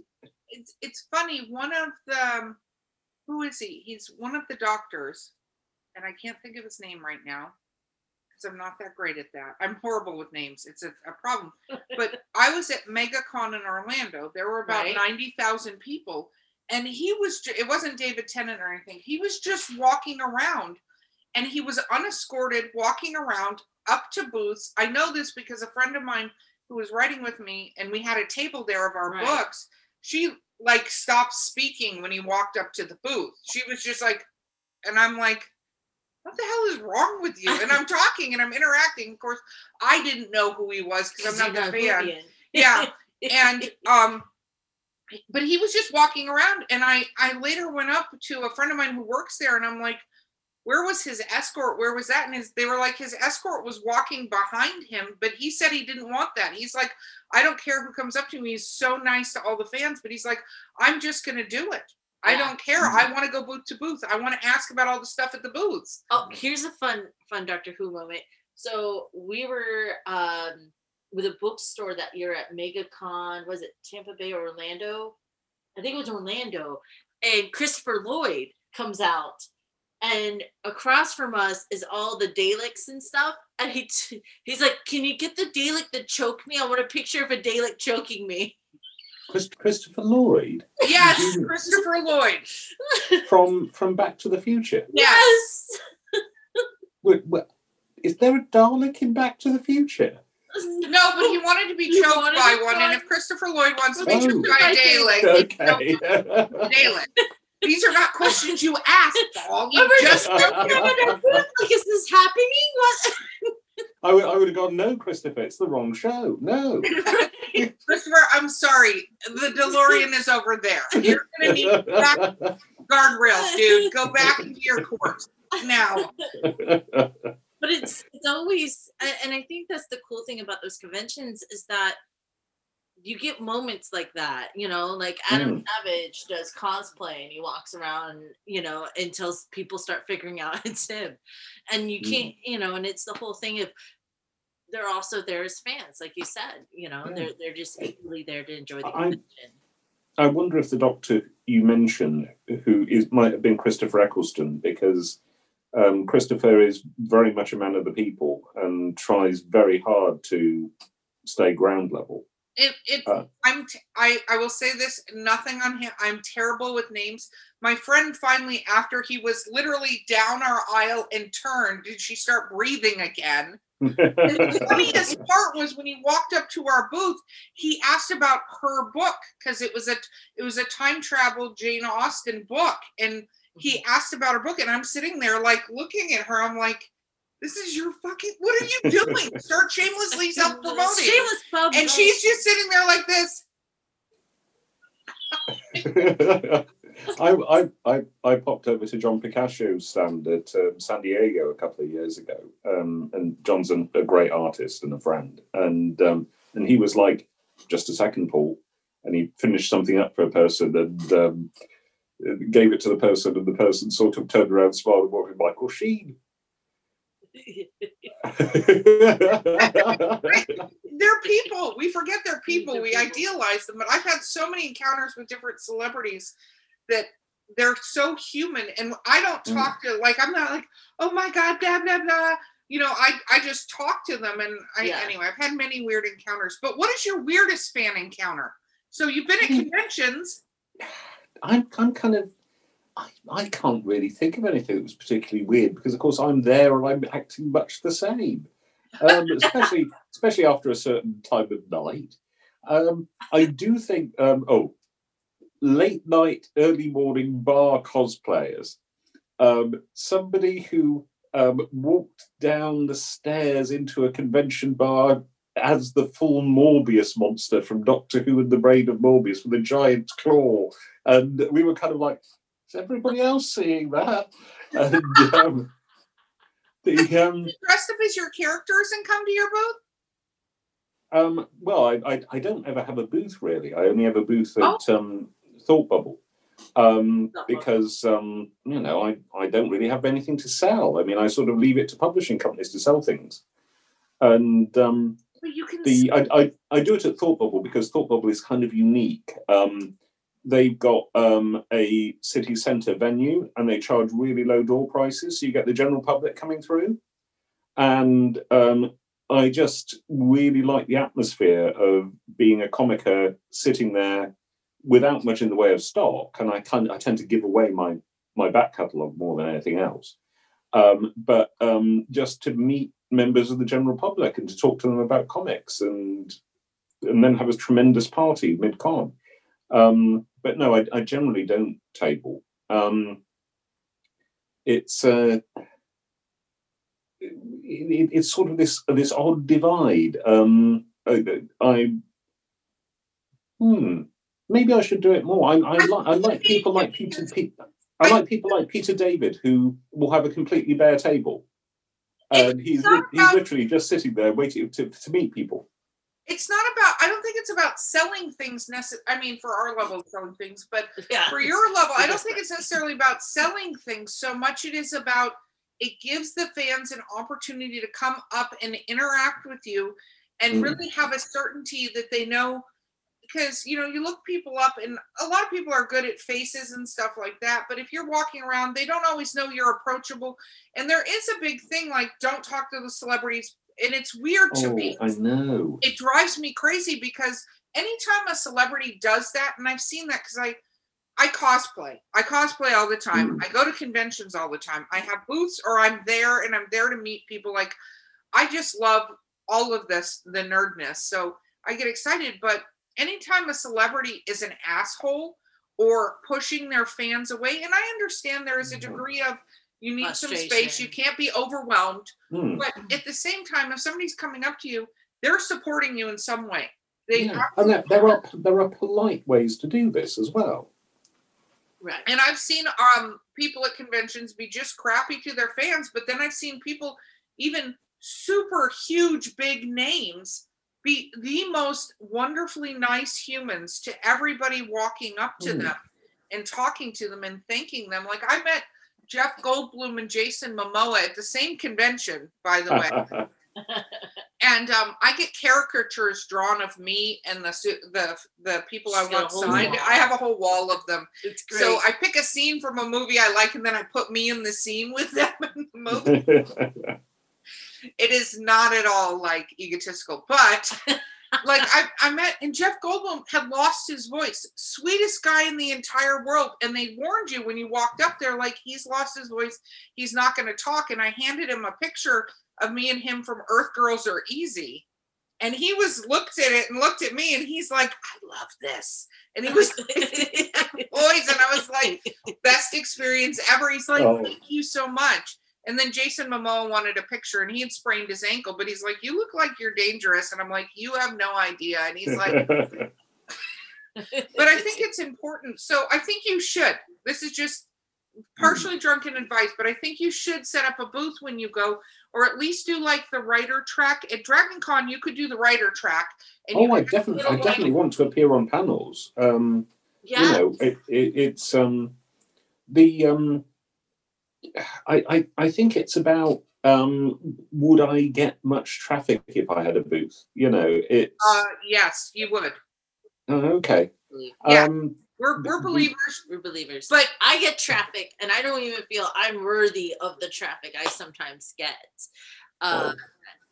it's it's funny. One of the um, who is he? He's one of the doctors, and I can't think of his name right now because I'm not that great at that. I'm horrible with names. It's a, a problem. But I was at MegaCon in Orlando. There were about Right. ninety thousand people, and he was. ju- It wasn't David Tennant or anything. He was just walking around, and he was unescorted, walking around up to booths. I know this because a friend of mine who was writing with me, and we had a table there of our Right. books. She like stopped speaking when he walked up to the booth. She was just like, and I'm like, what the hell is wrong with you? And I'm talking and I'm interacting. Of course, I didn't know who he was because I'm not the fan. Yeah. And um, but he was just walking around, and I I later went up to a friend of mine who works there, and I'm like, where was his escort? Where was that? And his they were like his escort was walking behind him, but he said he didn't want that. He's like, I don't care who comes up to me. He's so nice to all the fans, but he's like, I'm just gonna do it. I don't care. I want to go booth to booth. I want to ask about all the stuff at the booths. Oh, here's a fun, fun Doctor Who moment. So we were um, with a bookstore that year at MegaCon. Was it Tampa Bay or Orlando? I think it was Orlando. And Christopher Lloyd comes out, and across from us is all the Daleks and stuff. And he t- he's like, "Can you get the Dalek to choke me? I want a picture of a Dalek choking me." Chris- Christopher Lloyd Yes. Christopher Lloyd. from from Back to the Future. Yes. Wait, wait, is there a Dalek in Back to the Future? No, but he wanted to be He choked wanted by one, and if Christopher Lloyd wants to be Oh. choked by a Dalek, Okay. Dalek. These are not questions you ask, Paul. You my just like, is this happening? What? I would, I would have gone, no, Christopher, it's the wrong show. No. Christopher, I'm sorry. The DeLorean is over there. You're gonna need back guardrails, dude. Go back into your course now. but it's it's always and i think that's the cool thing about those conventions is that you get moments like that you know like adam savage does cosplay and he walks around you know until people start figuring out it's him and you Mhm. can't you know and it's the whole thing of they're also there as fans like you said you know Yeah. they're they're just equally there to enjoy the I- convention I wonder if the doctor you mentioned, who is might have been Christopher Eccleston, because um, Christopher is very much a man of the people and tries very hard to stay ground level. It, it Uh. I'm t- I I will say this nothing on him I'm terrible with names. My friend finally after he was literally down our aisle and turned did she start breathing again. The funniest part was when he walked up to our booth, he asked about her book because it was a it was a time travel Jane Austen book, and he asked about her book, and I'm sitting there like looking at her. I'm like, "This is your fucking. What are you doing? Start shamelessly self promoting." shameless pub And she's just sitting there like this. I, I, I, I popped over to John Picacio's stand at um, San Diego a couple of years ago, um, and John's an, a great artist and a friend, and um, and he was like, "Just a second, Paul," and he finished something up for a person and um, gave it to the person, and the person sort of turned around, smiled, and walked with Michael Sheen. They're people. We forget they're people. We idealize them. But I've had so many encounters with different celebrities that they're so human. And I don't Mm. talk to like I'm not like, oh my God, blah blah blah. You know, I I just talk to them and I Yeah. anyway, I've had many weird encounters. But what is your weirdest fan encounter? So you've been at Hmm. conventions. I'm, I'm kind of, I, I can't really think of anything that was particularly weird because, of course, I'm there and I'm acting much the same, um, especially especially after a certain time of night. Um, I do think, um, oh, late night, early morning bar cosplayers. Um, somebody who um, walked down the stairs into a convention bar as the full Morbius monster from Doctor Who and the Brain of Morbius with a giant claw. And we were kind of like, is everybody else seeing that? And um, the um, Dressed up as your characters and come to your booth? um, well, I, I I don't ever have a booth really. I only have a booth at um, Thought Bubble. Um, because um, you know I, I don't really have anything to sell. I mean, I sort of leave it to publishing companies to sell things, and um, But you can the I, I, I do it at Thought Bubble because Thought Bubble is kind of unique. Um, they've got um, a city centre venue and they charge really low door prices, so you get the general public coming through. And um, I just really like the atmosphere of being a comicer sitting there without much in the way of stock, and I kind I tend to give away my my back catalogue more than anything else. Um, but um, just to meet members of the general public and to talk to them about comics and and then have a tremendous party mid con. Um, but no, I, I generally don't table. Um, it's uh, it, it- it's sort of this this odd divide. Um, I, I hmm, maybe I should do it more. I, I like I like people like Peter. Pe- I like people like Peter David who will have a completely bare table, and he's he's literally just sitting there waiting to, to meet people. It's not about i don't think it's about selling things necess- i mean for our level of selling things but Yeah. for your level i don't think it's necessarily about selling things so much it is about it gives the fans an opportunity to come up and interact with you and Mm. really have a certainty that they know because you know you look people up and a lot of people are good at faces and stuff like that but if you're walking around they don't always know you're approachable and there is a big thing like don't talk to the celebrities and it's weird to Oh, me I know. it drives me crazy because anytime a celebrity does that and i've seen that because i i cosplay. I cosplay all the time. I go to conventions all the time. I have booths or i'm there and i'm there to meet people like i just love all of this the nerdness so i get excited but anytime a celebrity is an asshole or pushing their fans away and i understand there is a Mhm. degree of you need some space you can't be overwhelmed Hmm. but at the same time, if somebody's coming up to you, they're supporting you in some way. They Yeah. And there, there are there are polite ways to do this as well. Right. and I've seen um people at conventions be just crappy to their fans, but then I've seen people, even super huge big names, be the most wonderfully nice humans to everybody walking up to Mm. them and talking to them and thanking them. Like I met Jeff Goldblum and Jason Momoa at the same convention, by the way. and um, I get caricatures drawn of me and the the the people I She's got want signed. wall. I have a whole wall of them. It's great. So I pick a scene from a movie I like, and then I put me in the scene with them in the movie. it is not at all like egotistical, but like I, I met and Jeff Goldblum had lost his voice, sweetest guy in the entire world, and they warned you when you walked up there, like he's lost his voice, he's not going to talk. And I handed him a picture of me and him from Earth Girls Are Easy. And he was looked at it and looked at me and he's like, I love this. And he was boys, and I was like, best experience ever. He's like, Oh. thank you so much. And then Jason Momoa wanted a picture and he had sprained his ankle, but he's like, You look like you're dangerous. And I'm like, You have no idea. And he's like, But I think it's important. So I think you should. This is just partially drunken advice, but I think you should set up a booth when you go, or at least do like the writer track. At Dragon Con, you could do the writer track. And oh, I definitely, I like, definitely want to appear on panels. Um, yeah. You know, it, it, it's um, the um, I, I, I think it's about um, would I get much traffic if I had a booth? You know, it's Uh, yes, you would. oh, okay. Yeah. Um, We're we're believers. We're believers. But I get traffic and I don't even feel I'm worthy of the traffic I sometimes get. Uh, Oh.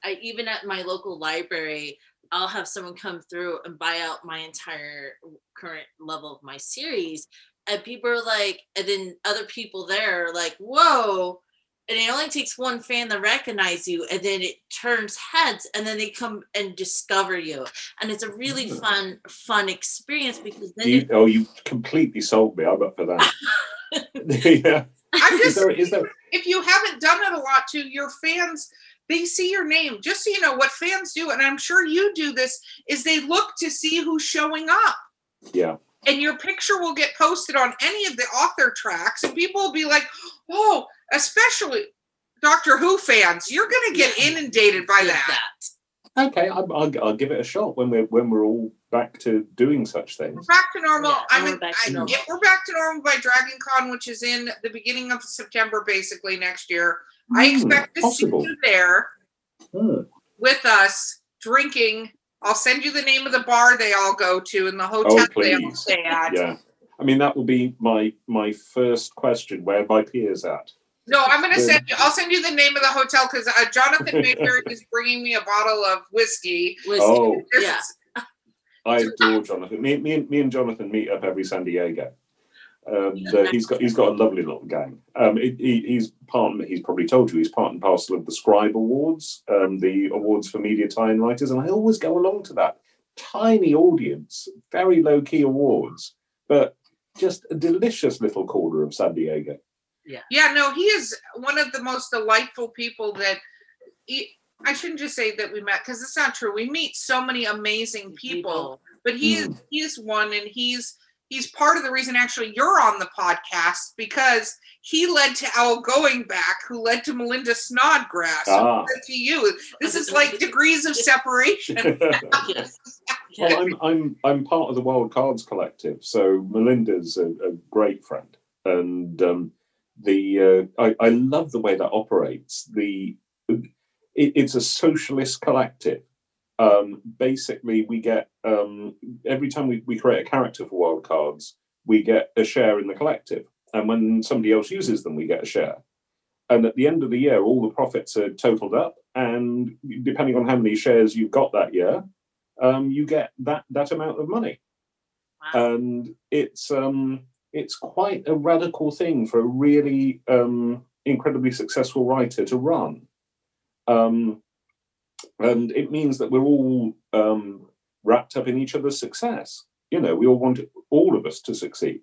I even at my local library, I'll have someone come through and buy out my entire current level of my series. And people are like, and then other people there are like, whoa. And it only takes one fan to recognize you, and then it turns heads, and then they come and discover you. And it's a really Mm. fun, fun experience because then You, it- oh, you completely sold me. I'm up for that. yeah. I'm Is there, is there, if you haven't done it a lot too, your fans they see your name just so you know what fans do and i'm sure you do this is they look to see who's showing up yeah. And your picture will get posted on any of the author tracks and people will be like oh especially doctor who fans you're going to get inundated by did that, Okay, I'll, I'll, I'll give it a shot when we're when we're all back to doing such We're things. back to normal. Yeah, I'm we're in, back to I, normal. if we're back to normal by Dragon Con, which is in the beginning of September, basically next year. I Hmm, expect to possible. see you there. Hmm. with us drinking. I'll send you the name of the bar they all go to and the hotel they all stay at. Yeah. I mean, that will be my my first question. Where are my peers at? No, I'm gonna send you. I'll send you the name of the hotel because uh, Jonathan Maberry is bringing me a bottle of whiskey. was Oh, Yeah. I adore Jonathan. Me, me, and- me and Jonathan meet up every San Diego. Um, Yeah, the- he's got he's got a lovely little gang. Um, he, he- he's part. He's probably told you he's part and parcel of the Scribe Awards, um, the awards for media tie-in writers, and I always go along to that. Tiny audience, very low key awards, but just a delicious little corner of San Diego. Yeah, yeah. no, he is one of the most delightful people that. He, I shouldn't just say that we met because it's not true. We meet so many amazing people. but he is he's one and he's he's part of the reason actually you're on the podcast because he led to Owl Goingback, who led to Melinda Snodgrass, who Ah. led to you. This is like degrees of separation. Yes. Well, I'm I'm I'm part of the Wild Cards Collective, so Melinda's a, a great friend, and um, the uh, I, I love the way that operates. The it, it's a socialist collective. Um, basically, we get um, every time we, we create a character for Wild Cards, we get a share in the collective, and when somebody else uses them, we get a share. And at the end of the year, all the profits are totaled up, and depending on how many shares you've got that year, um, you get that that amount of money, Wow. and it's um, it's quite a radical thing for a really um, incredibly successful writer to run, um, and it means that we're all um, wrapped up in each other's success. You know, we all want all of us to succeed.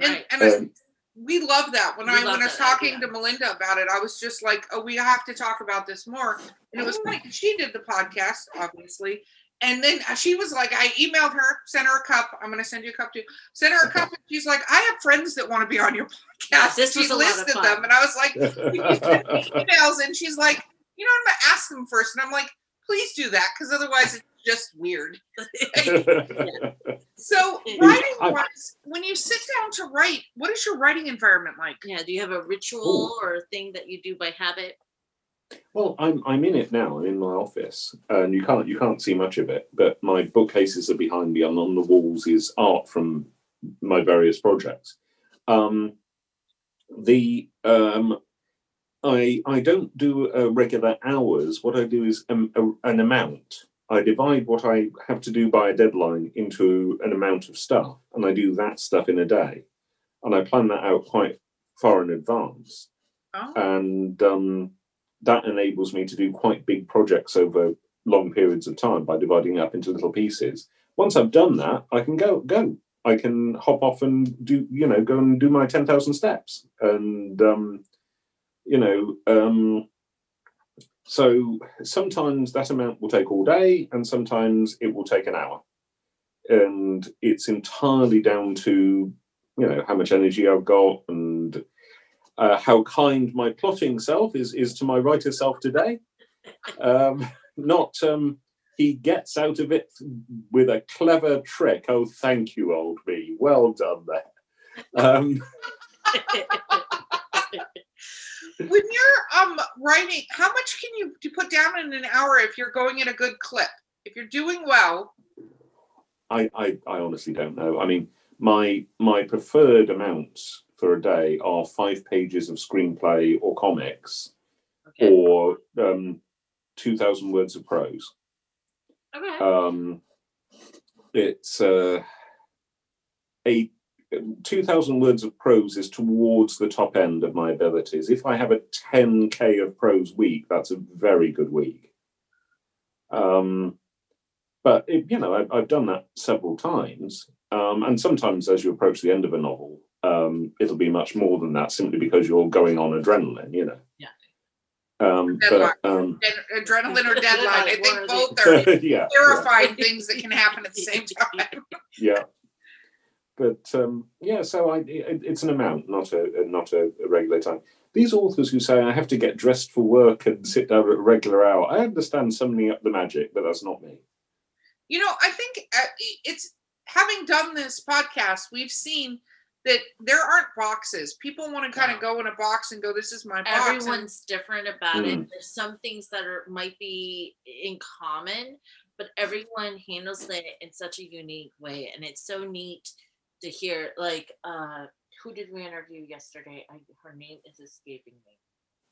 And, Right. and I- Um, we love that. When I when I was talking idea. to Melinda about it, I was just like, "Oh, we have to talk about this more." And it was funny. 'cause She did the podcast, obviously, and then she was like, "I emailed her, sent her a cup. I'm going to send you a cup too. Sent her a cup, and she's like, "I have friends that want to be on your podcast." this she was a lot of listed fun. them, and I was like, "You sent me emails," and she's like, "You know, I'm going to ask them first. and I'm like, "Please do that, because otherwise it's just weird." So writing I- wise, when you sit down to write, what is your writing environment like? Yeah. Do you have a ritual or a thing that you do by habit? Well, I'm I'm in it now. I'm in my office, and you can't you can't see much of it. But my bookcases are behind me, and on the walls is art from my various projects. Um, the um, I I don't do uh, regular hours. What I do is um, a, an amount. I divide what I have to do by a deadline into an amount of stuff, and I do that stuff in a day, and I plan that out quite far in advance Oh, and um, that enables me to do quite big projects over long periods of time by dividing up into little pieces. Once I've done that, I can go go. I can hop off and do you know go and do my ten thousand steps, and um, you know um, so sometimes that amount will take all day, and sometimes it will take an hour, and it's entirely down to you know how much energy I've got and uh, how kind my plotting self is is to my writer self today. Um, not um, he gets out of it with a clever trick. Oh, thank you, old me. Well done there. Um, when you're um writing, how much can you put down in an hour if you're going in a good clip? If you're doing well, I, I I honestly don't know. I mean, my my preferred amounts for a day are five pages of screenplay or comics Okay. or um, two thousand words of prose. Okay. Um, it's uh, a 2,000 words of prose is towards the top end of my abilities. If I have a 10k of prose week, that's a very good week. Um, but it, you know, I've, I've done that several times, um, and sometimes as you approach the end of a novel, um, it'll be much more than that, simply because you're going on adrenaline. You know. Yeah. Um, but um, Adrenaline or deadline. I think both are yeah, yeah. terrifying things that can happen at the same time. yeah but um, yeah so I, it, it's an amount not a not a, a regular time these authors who say i have to get dressed for work and sit down at a regular hour i understand summoning up the magic but that's not me You know, I think uh, it's having done this podcast, we've seen that there aren't boxes. People want to kind No. of go in a box and go, "This is my box." and- Everyone's different about Mm. it. There's some things that are might be in common, but everyone handles it in such a unique way, and it's so neat to hear. Like, uh, who did we interview yesterday? I, her name is escaping me.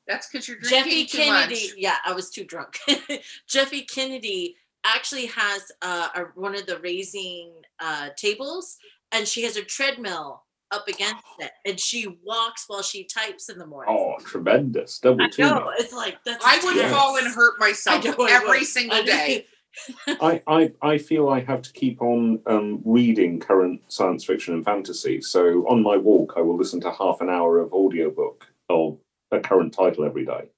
That's because you're Jeffe drinking too Kennedy. much. Yeah, I was too drunk. Jeffe Kennedy actually has uh, a, one of the raising uh, tables, and she has a treadmill up against it, and she walks while she types in the morning. oh tremendous double I tuning know it's like that's. I would Yes. fall and hurt myself I know I every single day. I, I, I feel I have to keep on um, reading current science fiction and fantasy. So on my walk, I will listen to half an hour of audiobook of a current title every day.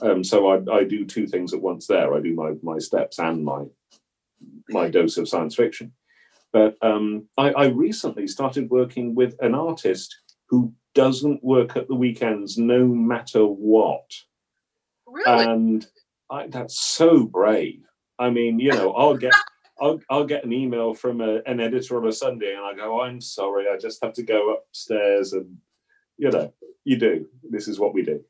Um, so I, I do two things at once there. I do my, my steps and my my dose of science fiction. But um, I, I recently started working with an artist who doesn't work at the weekends no matter what Really? and I, that's so brave. I mean, you know, I'll get I'll, I'll get an email from a, an editor on a Sunday, and I go, "I'm sorry, I just have to go upstairs," and you know, you do. This is what we do.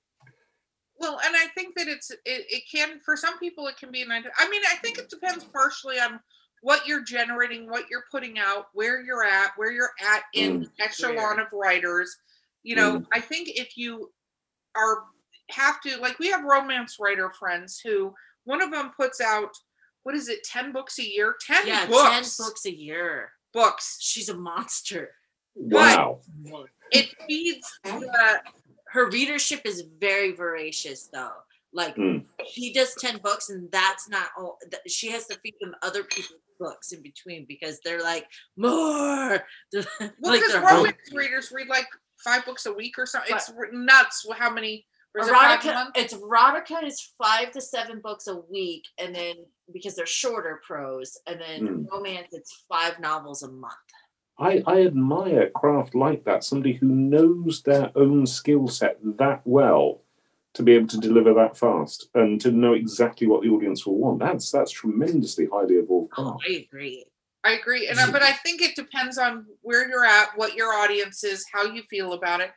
Well, and I think that it's it, it can for some people it can be a nine. To, I mean, I think it depends partially on what you're generating, what you're putting out, where you're at, where you're at in mm. echelon of writers. You know, mm. I think if you are have to like we have romance writer friends who one of them puts out what is it, ten books a year? Ten yeah, books. ten books a year. Books. She's a monster. Wow. It feeds the Her readership is very voracious, though. Like Mm. she does ten books, and that's not all. She has to feed them other people's books in between because they're like more. They're, well, like because romance readers read like five books a week or something. It's nuts how many. Or is it erotica it's erotica is five to seven books a week and then because they're shorter prose and then Mm. romance it's five novels a month I, I admire craft like that. Somebody who knows their own skill set that well to be able to deliver that fast and to know exactly what the audience will want. That's that's tremendously highly evolved oh i agree I agree, and but I think it depends on where you're at, what your audience is, how you feel about it.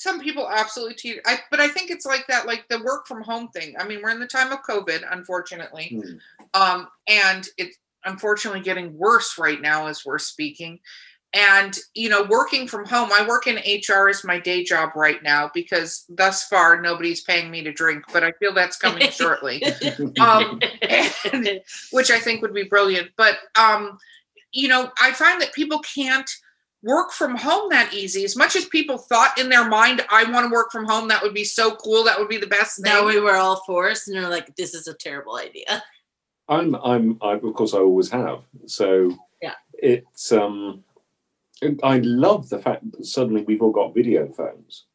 Some people absolutely cheat. I, but I think it's like that, like the work from home thing. I mean, we're in the time of COVID, unfortunately, Mm. um, and it's unfortunately getting worse right now as we're speaking. And you know, working from home, I work in HR as my day job right now because thus far nobody's paying me to drink, but I feel that's coming shortly um, and- which I think would be brilliant. But um, you know, I find that people can't work from home that easy. As much as people thought in their mind, I want to work from home, that would be so cool, that would be the best thing. now we were all forced and they're like this is a terrible idea I'm I'm I, of course I always have. So Yeah. it's um I love the fact that suddenly we've all got video phones.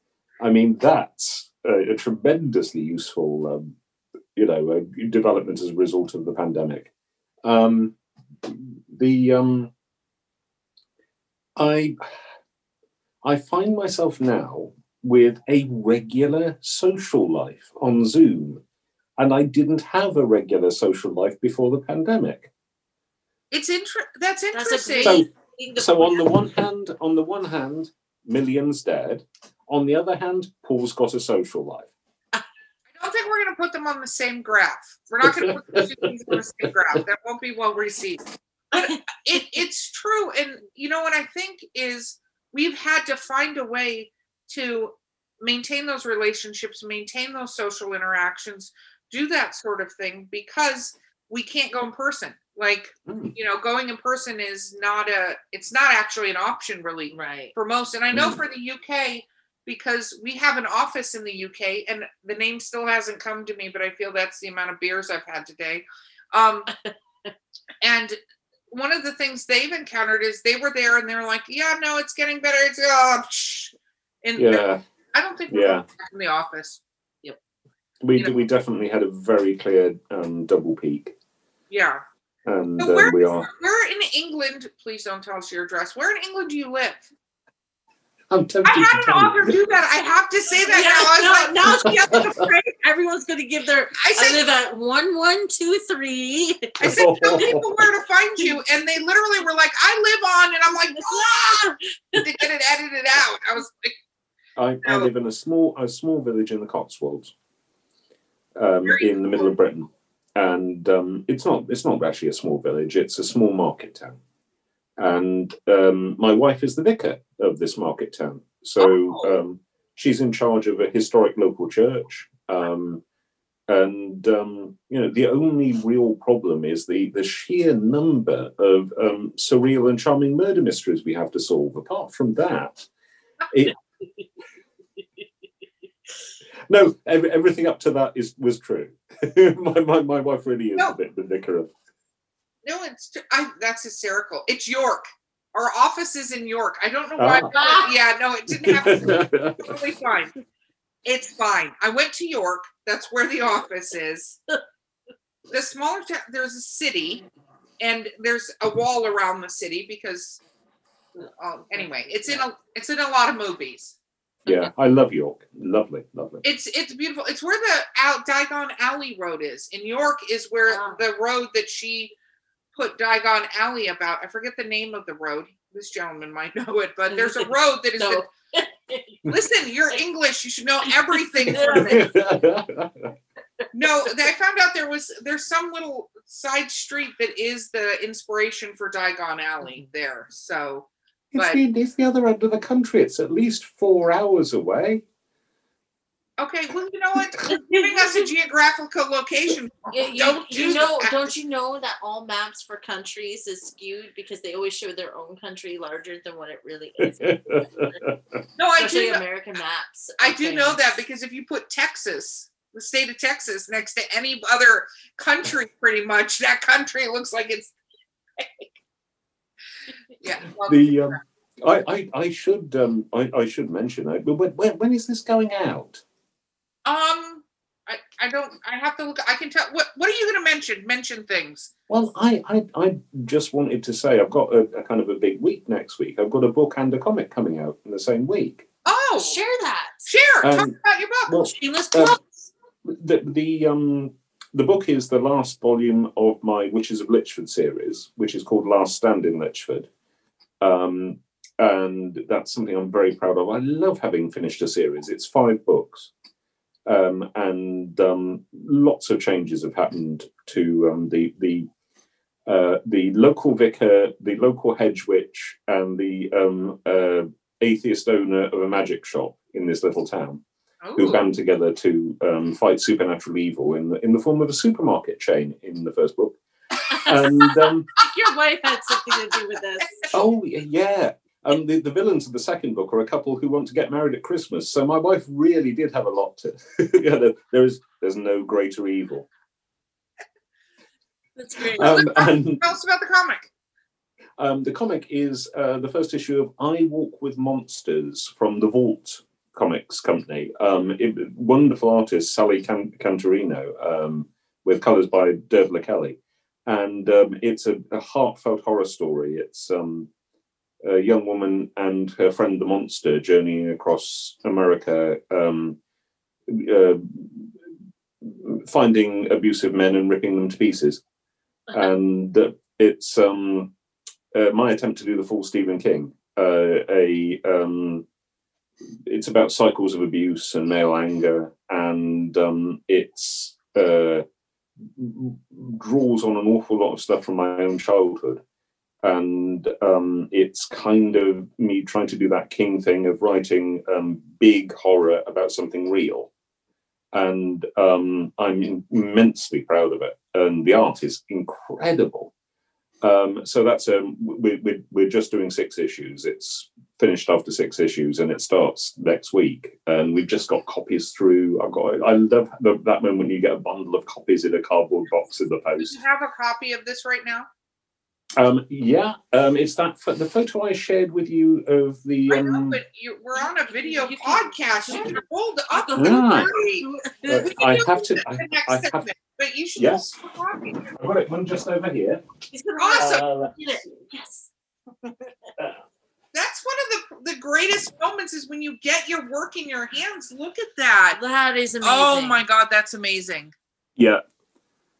I mean that's a, a tremendously useful um, you know uh, development as a result of the pandemic. Um, the um, I I find myself now with a regular social life on Zoom and I didn't have a regular social life before the pandemic. it's inter- that's that's interesting. great So, so on the one hand, on the one hand, millions dead. On the other hand, Paul's got a social life. I don't think we're going to put them on the same graph. We're not going to put the two things on the same graph. That won't be well received. But it, it's true. And you know what I think is we've had to find a way to maintain those relationships, maintain those social interactions, do that sort of thing because we can't go in person. Like, Mm. you know, going in person is not a, it's not actually an option really Right. for most. And I know Mm. for the UK, because we have an office in the UK and the name still hasn't come to me, but I feel that's the amount of beers I've had today. Um, and one of the things they've encountered is they were there and they're like, yeah, no, it's getting better. It's, oh, and Yeah, I don't think we're Yeah. in the office. Yep. We You know- we definitely had a very clear um, double peak, Yeah. and So where, we are. where in England, please don't tell us your address. Where in England do you live? I'm tempted I to had an tell you. author do that. I have to say that Yeah, now. I was no, like, now she has to afraid everyone's gonna give their I I said, live at one one two three. I said, tell people where to find you, and they literally were like, "I live on," and I'm like, "Ah!" to get it edited out. I was like, I, I live in a small a small village in the Cotswolds, um, in the middle of Britain, and um, it's not it's not actually a small village. It's a small market town, and um, my wife is the vicar of this market town. So Oh. um, she's in charge of a historic local church. Um, and um, you know the only real problem is the the sheer number of um, surreal and charming murder mysteries we have to solve. Apart from that, it, no, every, everything up to that is was true. my, my my wife really is No. the, the vicar of. "No, it's tr- I." That's hysterical. It's York. Our office is in York. I don't know why. Ah. Yeah, no, it didn't happen. totally fine. It's fine. I went to York. That's where the office is. The smaller town, there's a city, and there's a wall around the city because. Um, anyway, it's in a it's in a lot of movies. yeah, I love York. Lovely, lovely. It's it's beautiful. It's where the out Diagon Alley Road is. In York is where Ah. the road that she put Diagon Alley about. I forget the name of the road. This gentleman might know it, but there's a road that is. No. Listen, you're English. You should know everything from it. No, I found out there was there's some little side street that is the inspiration for Diagon Alley there. So, it's, but the, it's the other end of the country. It's at least four hours away. Okay, well, you know what? Giving us a geographical location. You, you, Don't you do know, that. don't you know that all maps for countries is skewed because they always show their own country larger than what it really is. No, I Especially do. American maps. I of do know that because if you put Texas, the state of Texas, next to any other country, pretty much that country looks like it's. yeah. well, the um, I, I I should um I, I should mention it, but when, when when is this going out? Um, I, I don't. I have to look. I can tell. What What are you going to mention? Mention things. Well, I, I I just wanted to say I've got a, a kind of a big week next week. I've got a book and a comic coming out in the same week. Oh, Share that. share. Talk Um, about your book. Well, Shameless Um, plugs. the the um the book is the last volume of my Witches of Lychford series, which is called Last Stand in Lychford. Um, and that's something I'm very proud of. I love having finished a series. It's five books. Um, and um, lots of changes have happened to um, the the uh, the local vicar, the local hedge witch, and the um, uh, atheist owner of a magic shop in this little town who band together to um, fight supernatural evil in the in the form of a supermarket chain in the first book. And um, Your wife had something to do with this. oh yeah, um, the, the villains of the second book are a couple who want to get married at Christmas. So my wife really did have a lot to. yeah, there, there is there's no greater evil. That's great. Um, and Tell us about the comic. um, the comic is uh, the first issue of I Walk with Monsters from the Vault Comics Company. Um, it, wonderful artist Sally Can- Cantirino um, with colours by Dearbhla Kelly. And um, it's a, a heartfelt horror story. It's um, a young woman and her friend the monster journeying across America, um, uh, finding abusive men and ripping them to pieces. And uh, it's um, uh, my attempt to do the full Stephen King. Uh, a um, it's about cycles of abuse and male anger, and um, it's uh, draws on an awful lot of stuff from my own childhood, and um, it's kind of me trying to do that King thing of writing um, big horror about something real, and um, I'm immensely proud of it, and the art is incredible Um, so that's um, we, we, we're just doing six issues. It's finished after six issues, and it starts next week. And we've just got copies through. I've got. I love the, that moment you get a bundle of copies in a cardboard box in the post. Do you have a copy of this right now? Um, yeah, um, it's that pho- the photo I shared with you of the. I know, Um, but you, we're on a video You can- podcast. You can hold up the Right. story. uh, I have to. in I, the next I have. segment, But you should Yes. hold. I've got it one just over here. He's gonna Awesome. Uh, Yes. That's one of the the greatest moments is when you get your work in your hands. Look at that. That is amazing. Oh my god, that's amazing. yeah.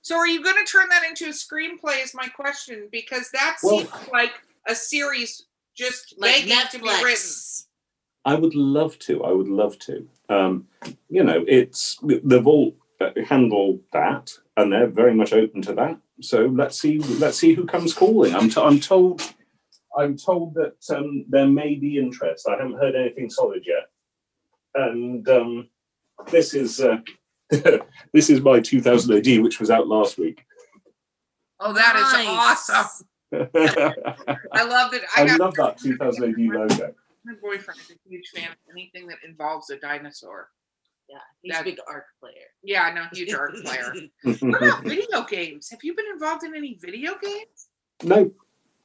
So are you going to turn that into a screenplay? Is my question because that Well- seems like a series just Like begging to be written. I would love to. I would love to. Um, you know, it's they've all uh, handled that, and they're very much open to that. So let's see. Let's see who comes calling. I'm, t- I'm told. I'm told that um, there may be interest. I haven't heard anything solid yet, and um, this is uh, this is my 2000 AD, which was out last week. Oh, that is Nice. awesome. I I love it. I got love that 2000 AD logo. my boyfriend is a huge fan of anything that involves a dinosaur. Yeah, he's That- a big art player. Yeah, I know, huge art player. What about video games? Have you been involved in any video games? no.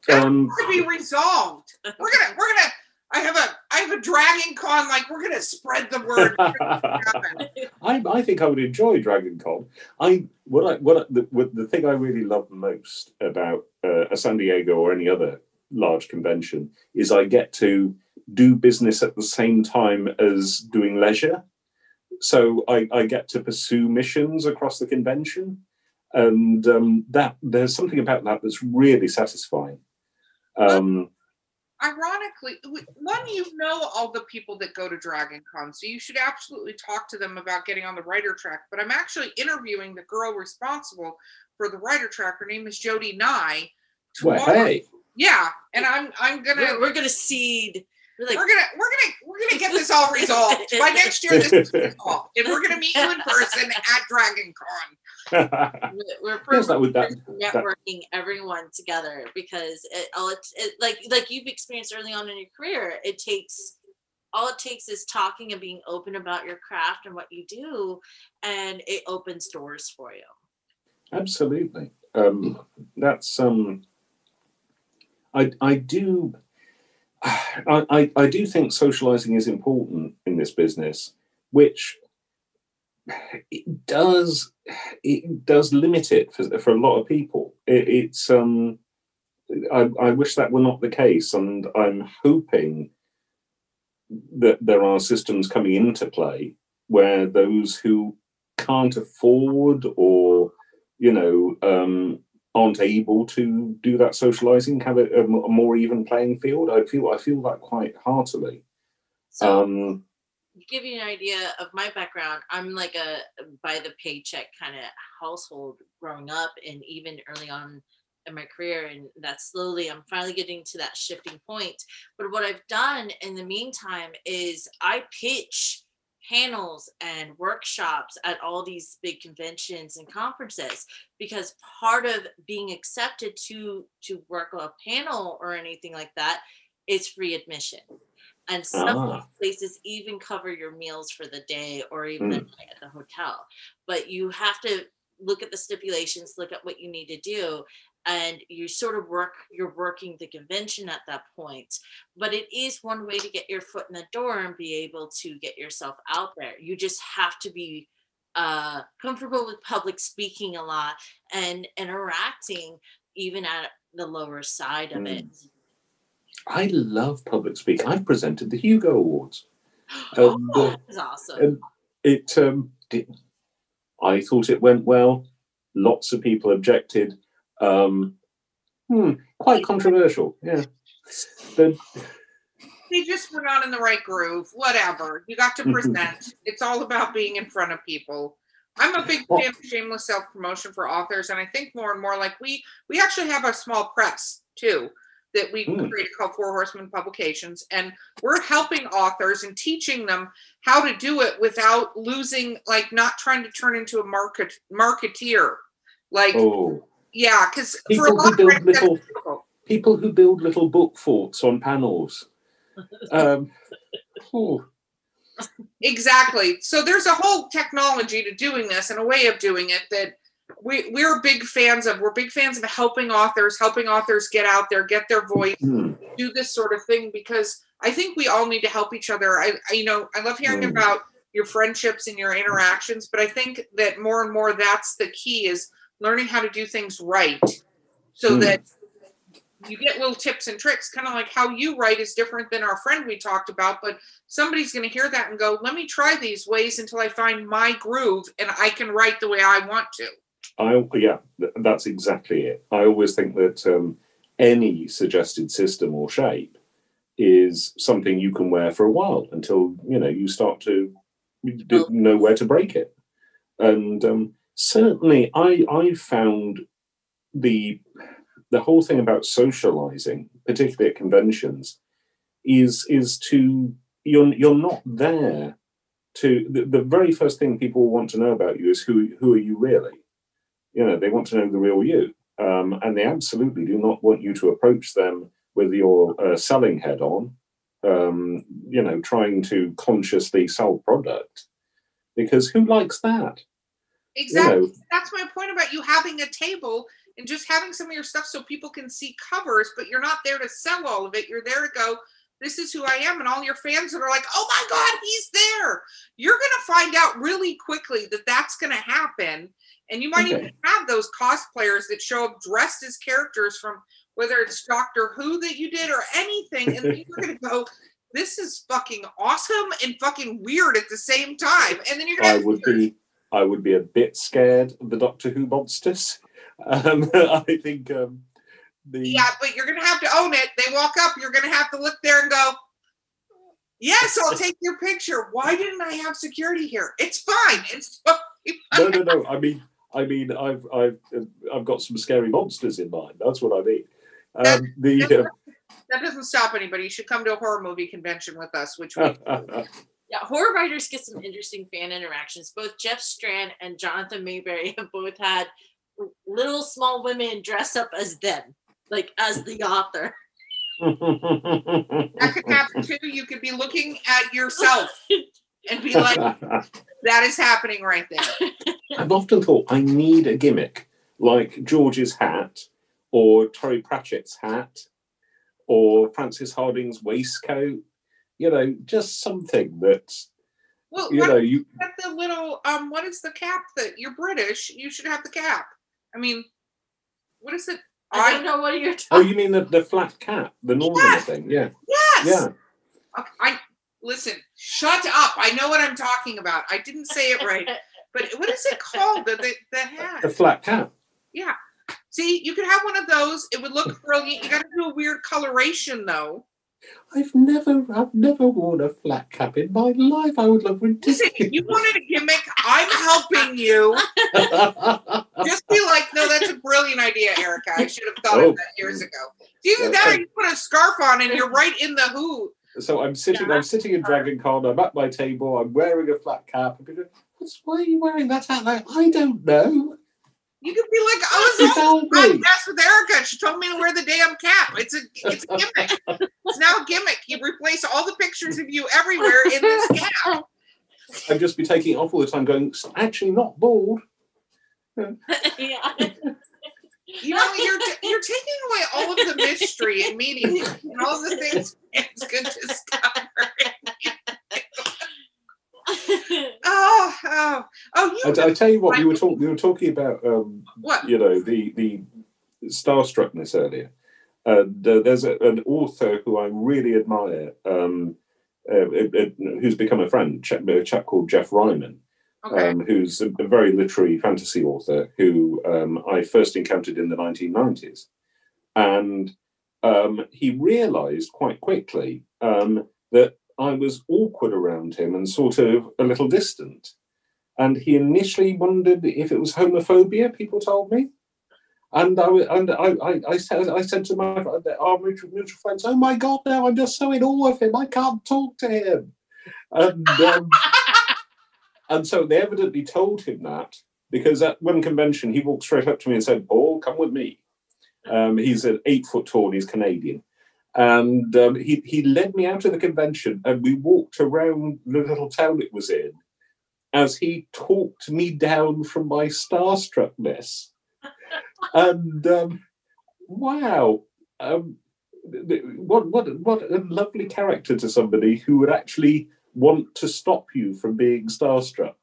That Um, to be resolved. We're gonna, we're gonna. I have a, I have a Dragon Con. Like we're gonna spread the word. I, I think I would enjoy Dragon Con. I what I what I, the, what the thing I really love most about uh, a San Diego or any other large convention is I get to do business at the same time as doing leisure. So I, I get to pursue missions across the convention, and um, that there's something about that that's really satisfying. Um, Ironically, w- one, you know all the people that go to Dragon Con, so you should absolutely talk to them about getting on the writer track. But I'm actually interviewing the girl responsible for the writer track. Her name is Jody Nye. well, hey, Yeah, and I'm I'm gonna We're, we're gonna seed. We're like, we're gonna we're gonna we're gonna get this all resolved by next year. This is resolved, and we're gonna meet you in person at Dragon Con. we're, we're Yes, that that- networking everyone together because it all it, it like like you've experienced early on in your career it takes all it takes is talking and being open about your craft and what you do and it opens doors for you Absolutely. Um, that's um, I I do I, I do think socializing is important in this business, which it does it does limit it for, for a lot of people. It, it's um, I, I wish that were not the case, and I'm hoping that there are systems coming into play where those who can't afford or you know um, aren't able to do that socializing have a, a more even playing field. I feel I feel that quite heartily. so Um, to give you an idea of my background i'm like a by the paycheck kind of household growing up and even early on in my career and that slowly i'm finally getting to that shifting point but what i've done in the meantime is i pitch panels and workshops at all these big conventions and conferences because part of being accepted to to work on a panel or anything like that is free admission and some Ah. places even cover your meals for the day or even Mm. at the hotel but you have to look at the stipulations look at what you need to do and you sort of work you're working the convention at that point but it is one way to get your foot in the door and be able to get yourself out there you just have to be uh comfortable with public speaking a lot and interacting even at the lower side of it I love public speaking. I've presented the Hugo Awards. oh, Um, the- that's awesome um, it um, did, I thought it went well. Lots of people objected. Um, hmm, quite controversial. Yeah. The, They just were not in the right groove. Whatever. You got to present. it's all about being in front of people. I'm a big fan of shameless self promotion for authors, and I think more and more like we we actually have a small press too that we Mm. created called Four Horsemen Publications, and we're helping authors and teaching them how to do it without losing, like, not trying to turn into a market marketeer. Like, oh, Yeah, because for a People lot who of build little people who build little book forts on panels. Um, oh, Exactly. So there's a whole technology to doing this and a way of doing it that we we're big fans of. We're big fans of helping authors, helping authors get out there, get their voice, hmm. do this sort of thing because I think we all need to help each other. I, I you know, I love hearing Mm. about your friendships and your interactions, but I think that more and more that's the key is learning how to do things right so Mm. that you get little tips and tricks, kind of like how you write is different than our friend we talked about, but somebody's going to hear that and go, let me try these ways until I find my groove and I can write the way I want to. I yeah, that's exactly it. I always think that um, any suggested system or shape is something you can wear for a while until you know you start to Oh. know where to break it. And um, certainly, I I found the the whole thing about socializing, particularly at conventions, is is to you're you're not there to the, the very first thing people want to know about you is who who are you really? You know they want to know the real you um, and they absolutely do not want you to approach them with your uh, selling head on um, you know trying to consciously sell product because who likes that Exactly. you know That's my point about you having a table and just having some of your stuff so people can see covers, but you're not there to sell all of it. You're there to go, this is who I am. And all your fans that are like, oh my God, he's there. You're going to find out really quickly that that's going to happen. And you might even have those cosplayers that show up dressed as characters from whether it's Doctor Who that you did or anything. And people are going to go, this is fucking awesome and fucking weird at the same time. And then you're going i to would be i would be a bit scared of the doctor who monsters um, i think um, the Yeah, but you're gonna have to own it. They walk up, you're gonna have to look there and go, Yes, I'll take your picture. Why didn't I have security here? It's fine. It's fine. no no no i mean i mean i've i've i've got some scary monsters in mind that's what i mean That- um, the that's- That doesn't stop anybody. You should come to a horror movie convention with us, which we uh, Yeah, horror writers get some interesting fan interactions. Both Jeff Strand and Jonathan Maberry have both had little small women dress up as them, like as the author. that could happen too. You could be looking at yourself and be like, that is happening right there. I've often thought I need a gimmick like George's hat or Terry Pratchett's hat or Frances Hardinge's waistcoat. You know, just something that's Well, you know you you. get the little um what is the cap that you're British? You should have the cap. I mean, what is it? I don't know what you're Oh, you mean the, the flat cap, the northern Yes. thing? Yeah, Yes. yeah. Okay, I listen. Shut up. I know what I'm talking about. I didn't say it right. But what is it called? The the, the hat. The flat cap. Yeah. See, you could have one of those. It would look brilliant. You got to do a weird coloration though. I've never, I've never worn a flat cap in my life. I would look Listen, ridiculous. you wanted a gimmick. I'm helping you. Just be like, no, that's a brilliant idea, Erica. I should have thought Oh. of that years ago. Either Yeah, uh, that or uh, you put a scarf on and you're right in the who. So I'm sitting, Yeah. I'm sitting in Dragon Con. I'm at my table. I'm wearing a flat cap. And people go, What's, why are you wearing that hat? Like, I don't know. You could be like, I was on Tell with Erica. She told me to wear the damn cap. It's a it's a gimmick. It's now a gimmick. You replace all the pictures of you everywhere in this cap. I'd just be taking it off all the time, going, "It's actually not bald. yeah. You know, you're t- you're taking away all of the mystery and meaning and all the things it's good to discover. Oh, oh, oh! I, I tell you what, we were talking, we were talking about, um, what? you know, the the starstruckness earlier, and uh, there's a, an author who I really admire, um, uh, uh, uh, who's become a friend, a chap called Geoff Ryman. Okay. um, who's a, a very literary fantasy author who um, I first encountered in the 1990s. And um, he realized quite quickly um, that I was awkward around him and sort of a little distant. And he initially wondered if it was homophobia, people told me. And I, and I, I, I, said, I said to my our mutual, mutual friends, oh my God, now I'm just so in awe of him. I can't talk to him. And, um, and so they evidently told him that because at one convention he walked straight up to me and said, "Paul, come with me." Um, he's an eight foot tall. He's Canadian, and um, he he led me out of the convention, and we walked around the little town it was in, as he talked me down from my starstruckness. and um, wow, um, what what what a lovely character to somebody who would actually want to stop you from being starstruck.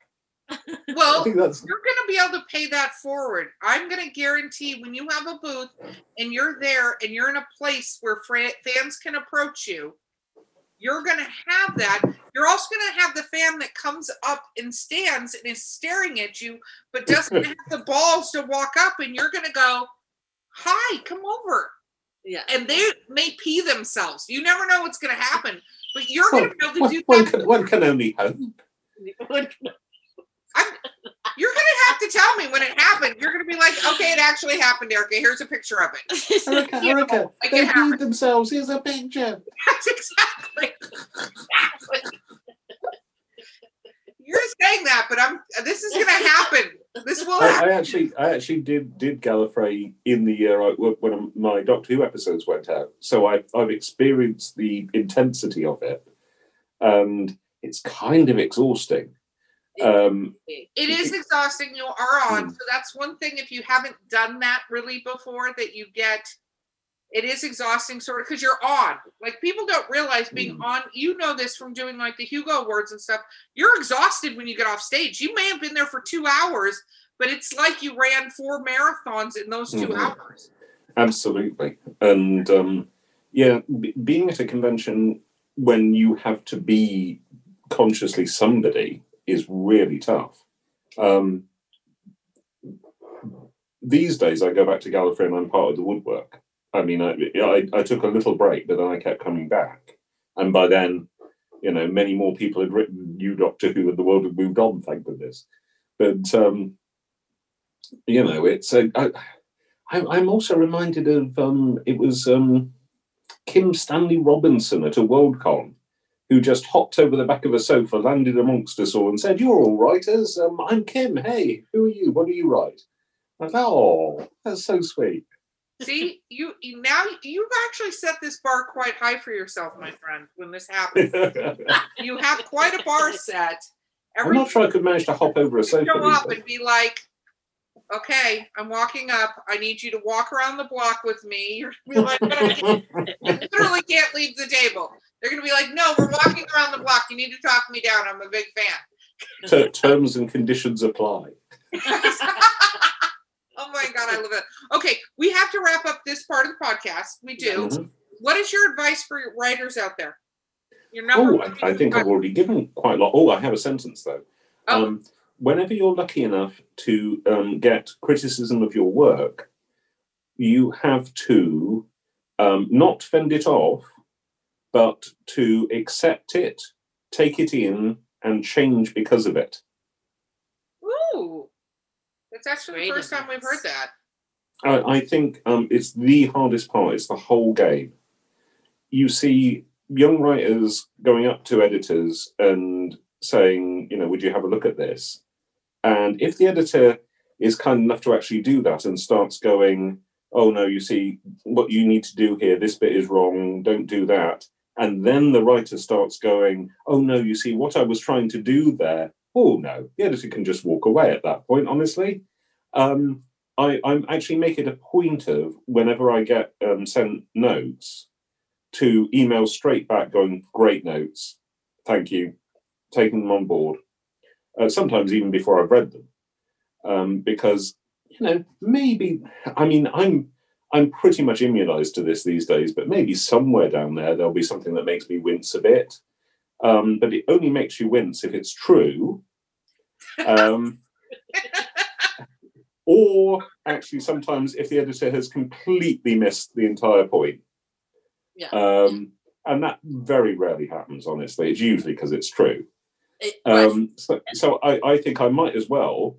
Well, you're going to be able to pay that forward. I'm going to guarantee when you have a booth and you're there and you're in a place where fans can approach you, you're going to have that. You're also going to have the fan that comes up and stands and is staring at you, but doesn't have the balls to walk up, and you're going to go, Hi, come over. Yeah. And they may pee themselves. You never know what's going to happen, but you're going to be able to one, do one that. can, one can only hope. You're going to have to tell me when it happened. You're going to be like, Okay, it actually happened, Erica. Here's a picture of it. Erica, You know, Erica, like they it peed themselves. Here's a picture. That's exactly. exactly. You're saying that, but I'm. This is going to happen. This will I, happen. I actually, I actually did did Gallifrey in the uh, year I, when my Doctor Who episodes went out. So I, I've experienced the intensity of it, and it's kind of exhausting. Um, It is exhausting. You are on. Hmm. So that's one thing. If you haven't done that really before, that you get. It is exhausting, sort of, because you're on. Like people don't realize being Hmm. on. You know this from doing like the Hugo Awards and stuff. You're exhausted when you get off stage. You may have been there for two hours, but it's like you ran four marathons in those 2 Mhm. hours. Absolutely. And um, yeah, b- being at a convention when you have to be consciously somebody is really tough. Um, these days, I go back to Gallifrey and I'm part of the woodwork. I mean, I, I, I took a little break, but then I kept coming back. And by then, you know, many more people had written New Doctor Who and the world had moved on, thank goodness. But, um, you know, it's a. I, I, I'm also reminded of um, it was um, Kim Stanley Robinson at a Worldcon who just hopped over the back of a sofa, landed amongst us all, and said, "You're all writers. Um, I'm Kim. Hey, who are you? What do you write?" I thought, "Oh, that's so sweet." See, you, you now you've actually set this bar quite high for yourself, my friend. When this happens, you have quite a bar set. I'm not sure I could manage to hop over a sofa. show up and be like, "Okay, I'm walking up. I need you to walk around the block with me." You're like, "But I literally can't leave the table. They're gonna be like, "No, we're walking around the block. You need to talk me down. I'm a big fan." Ter- terms and conditions apply. oh my god, I love it. Okay, we have to wrap up this part of the podcast. We do. Mhm. What is your advice for your writers out there? Your number Oh, I, I think I've already given quite a lot. Oh, I have a sentence though. Oh. Um, whenever you're lucky enough to um, get criticism of your work, you have to um, not fend it off, but to accept it, take it in, and change because of it. Ooh, that's actually the Great first time we've heard that. I, I think um, it's the hardest part. It's the whole game. You see young writers going up to editors and saying, you know, would you have a look at this? And if the editor is kind enough to actually do that and starts going, oh no, you see, what you need to do here, this bit is wrong, don't do that. And then the writer starts going, oh no, you see, what I was trying to do there, oh no, the editor can just walk away at that point, honestly. Um, I, I'm actually make it a point of whenever I get um, sent notes to email straight back going, great notes, thank you, taking them on board. Uh, sometimes even before I've read them, um, because you know maybe I mean I'm I'm pretty much immunized to this these days, but maybe somewhere down there there'll be something that makes me wince a bit. Um, but it only makes you wince if it's true. Um, or actually sometimes if the editor has completely missed the entire point Yeah. um, and that very rarely happens honestly it's usually because it's true It- right. um, so, so I, I think i might as well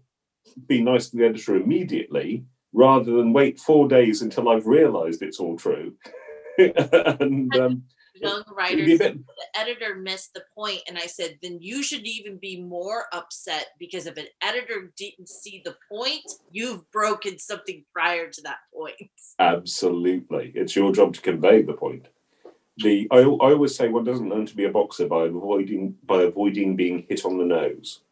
be nice to the editor immediately rather than wait four days until i've realized it's all true and um, young writers. bit, the editor missed the point and i said then you should even be more upset because if an editor didn't see the point you've broken something prior to that point absolutely. It's your job to convey the point. The I, I always say one doesn't learn to be a boxer by avoiding by avoiding being hit on the nose.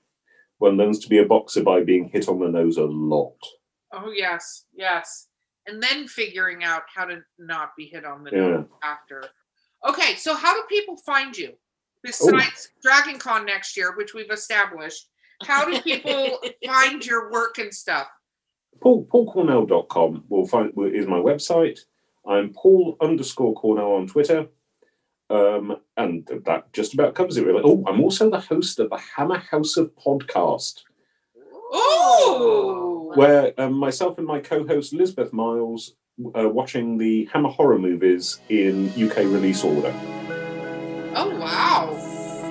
One learns to be a boxer by being hit on the nose a lot. Oh yes, yes. And then figuring out how to not be hit on the Yeah. nose after. Okay, so how do people find you? Oh. Besides Dragon Con next year, which we've established, how do people find your work and stuff? Paul paulcornell.com will find is my website. I'm Paul underscore Cornell on Twitter. Um, and that just about covers it really. Oh, I'm also the host of the Hammer House of Podcast. Ooh. Where um, myself and my co-host Lizbeth Myles are watching the Hammer horror movies in UK release order. Oh wow.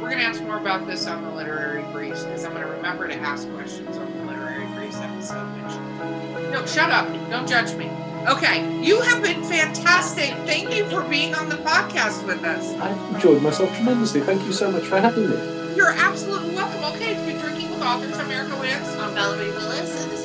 We're gonna ask more about this on the literary briefs because I'm gonna remember to ask questions on the literary briefs episode. No, shut up. Don't judge me. Okay, you have been fantastic. Thank you for being on the podcast with us. I enjoyed myself tremendously. Thank you so much for having me. You're absolutely welcome. Okay, it's been drinking with authors. I'm Erica i'm valerie willis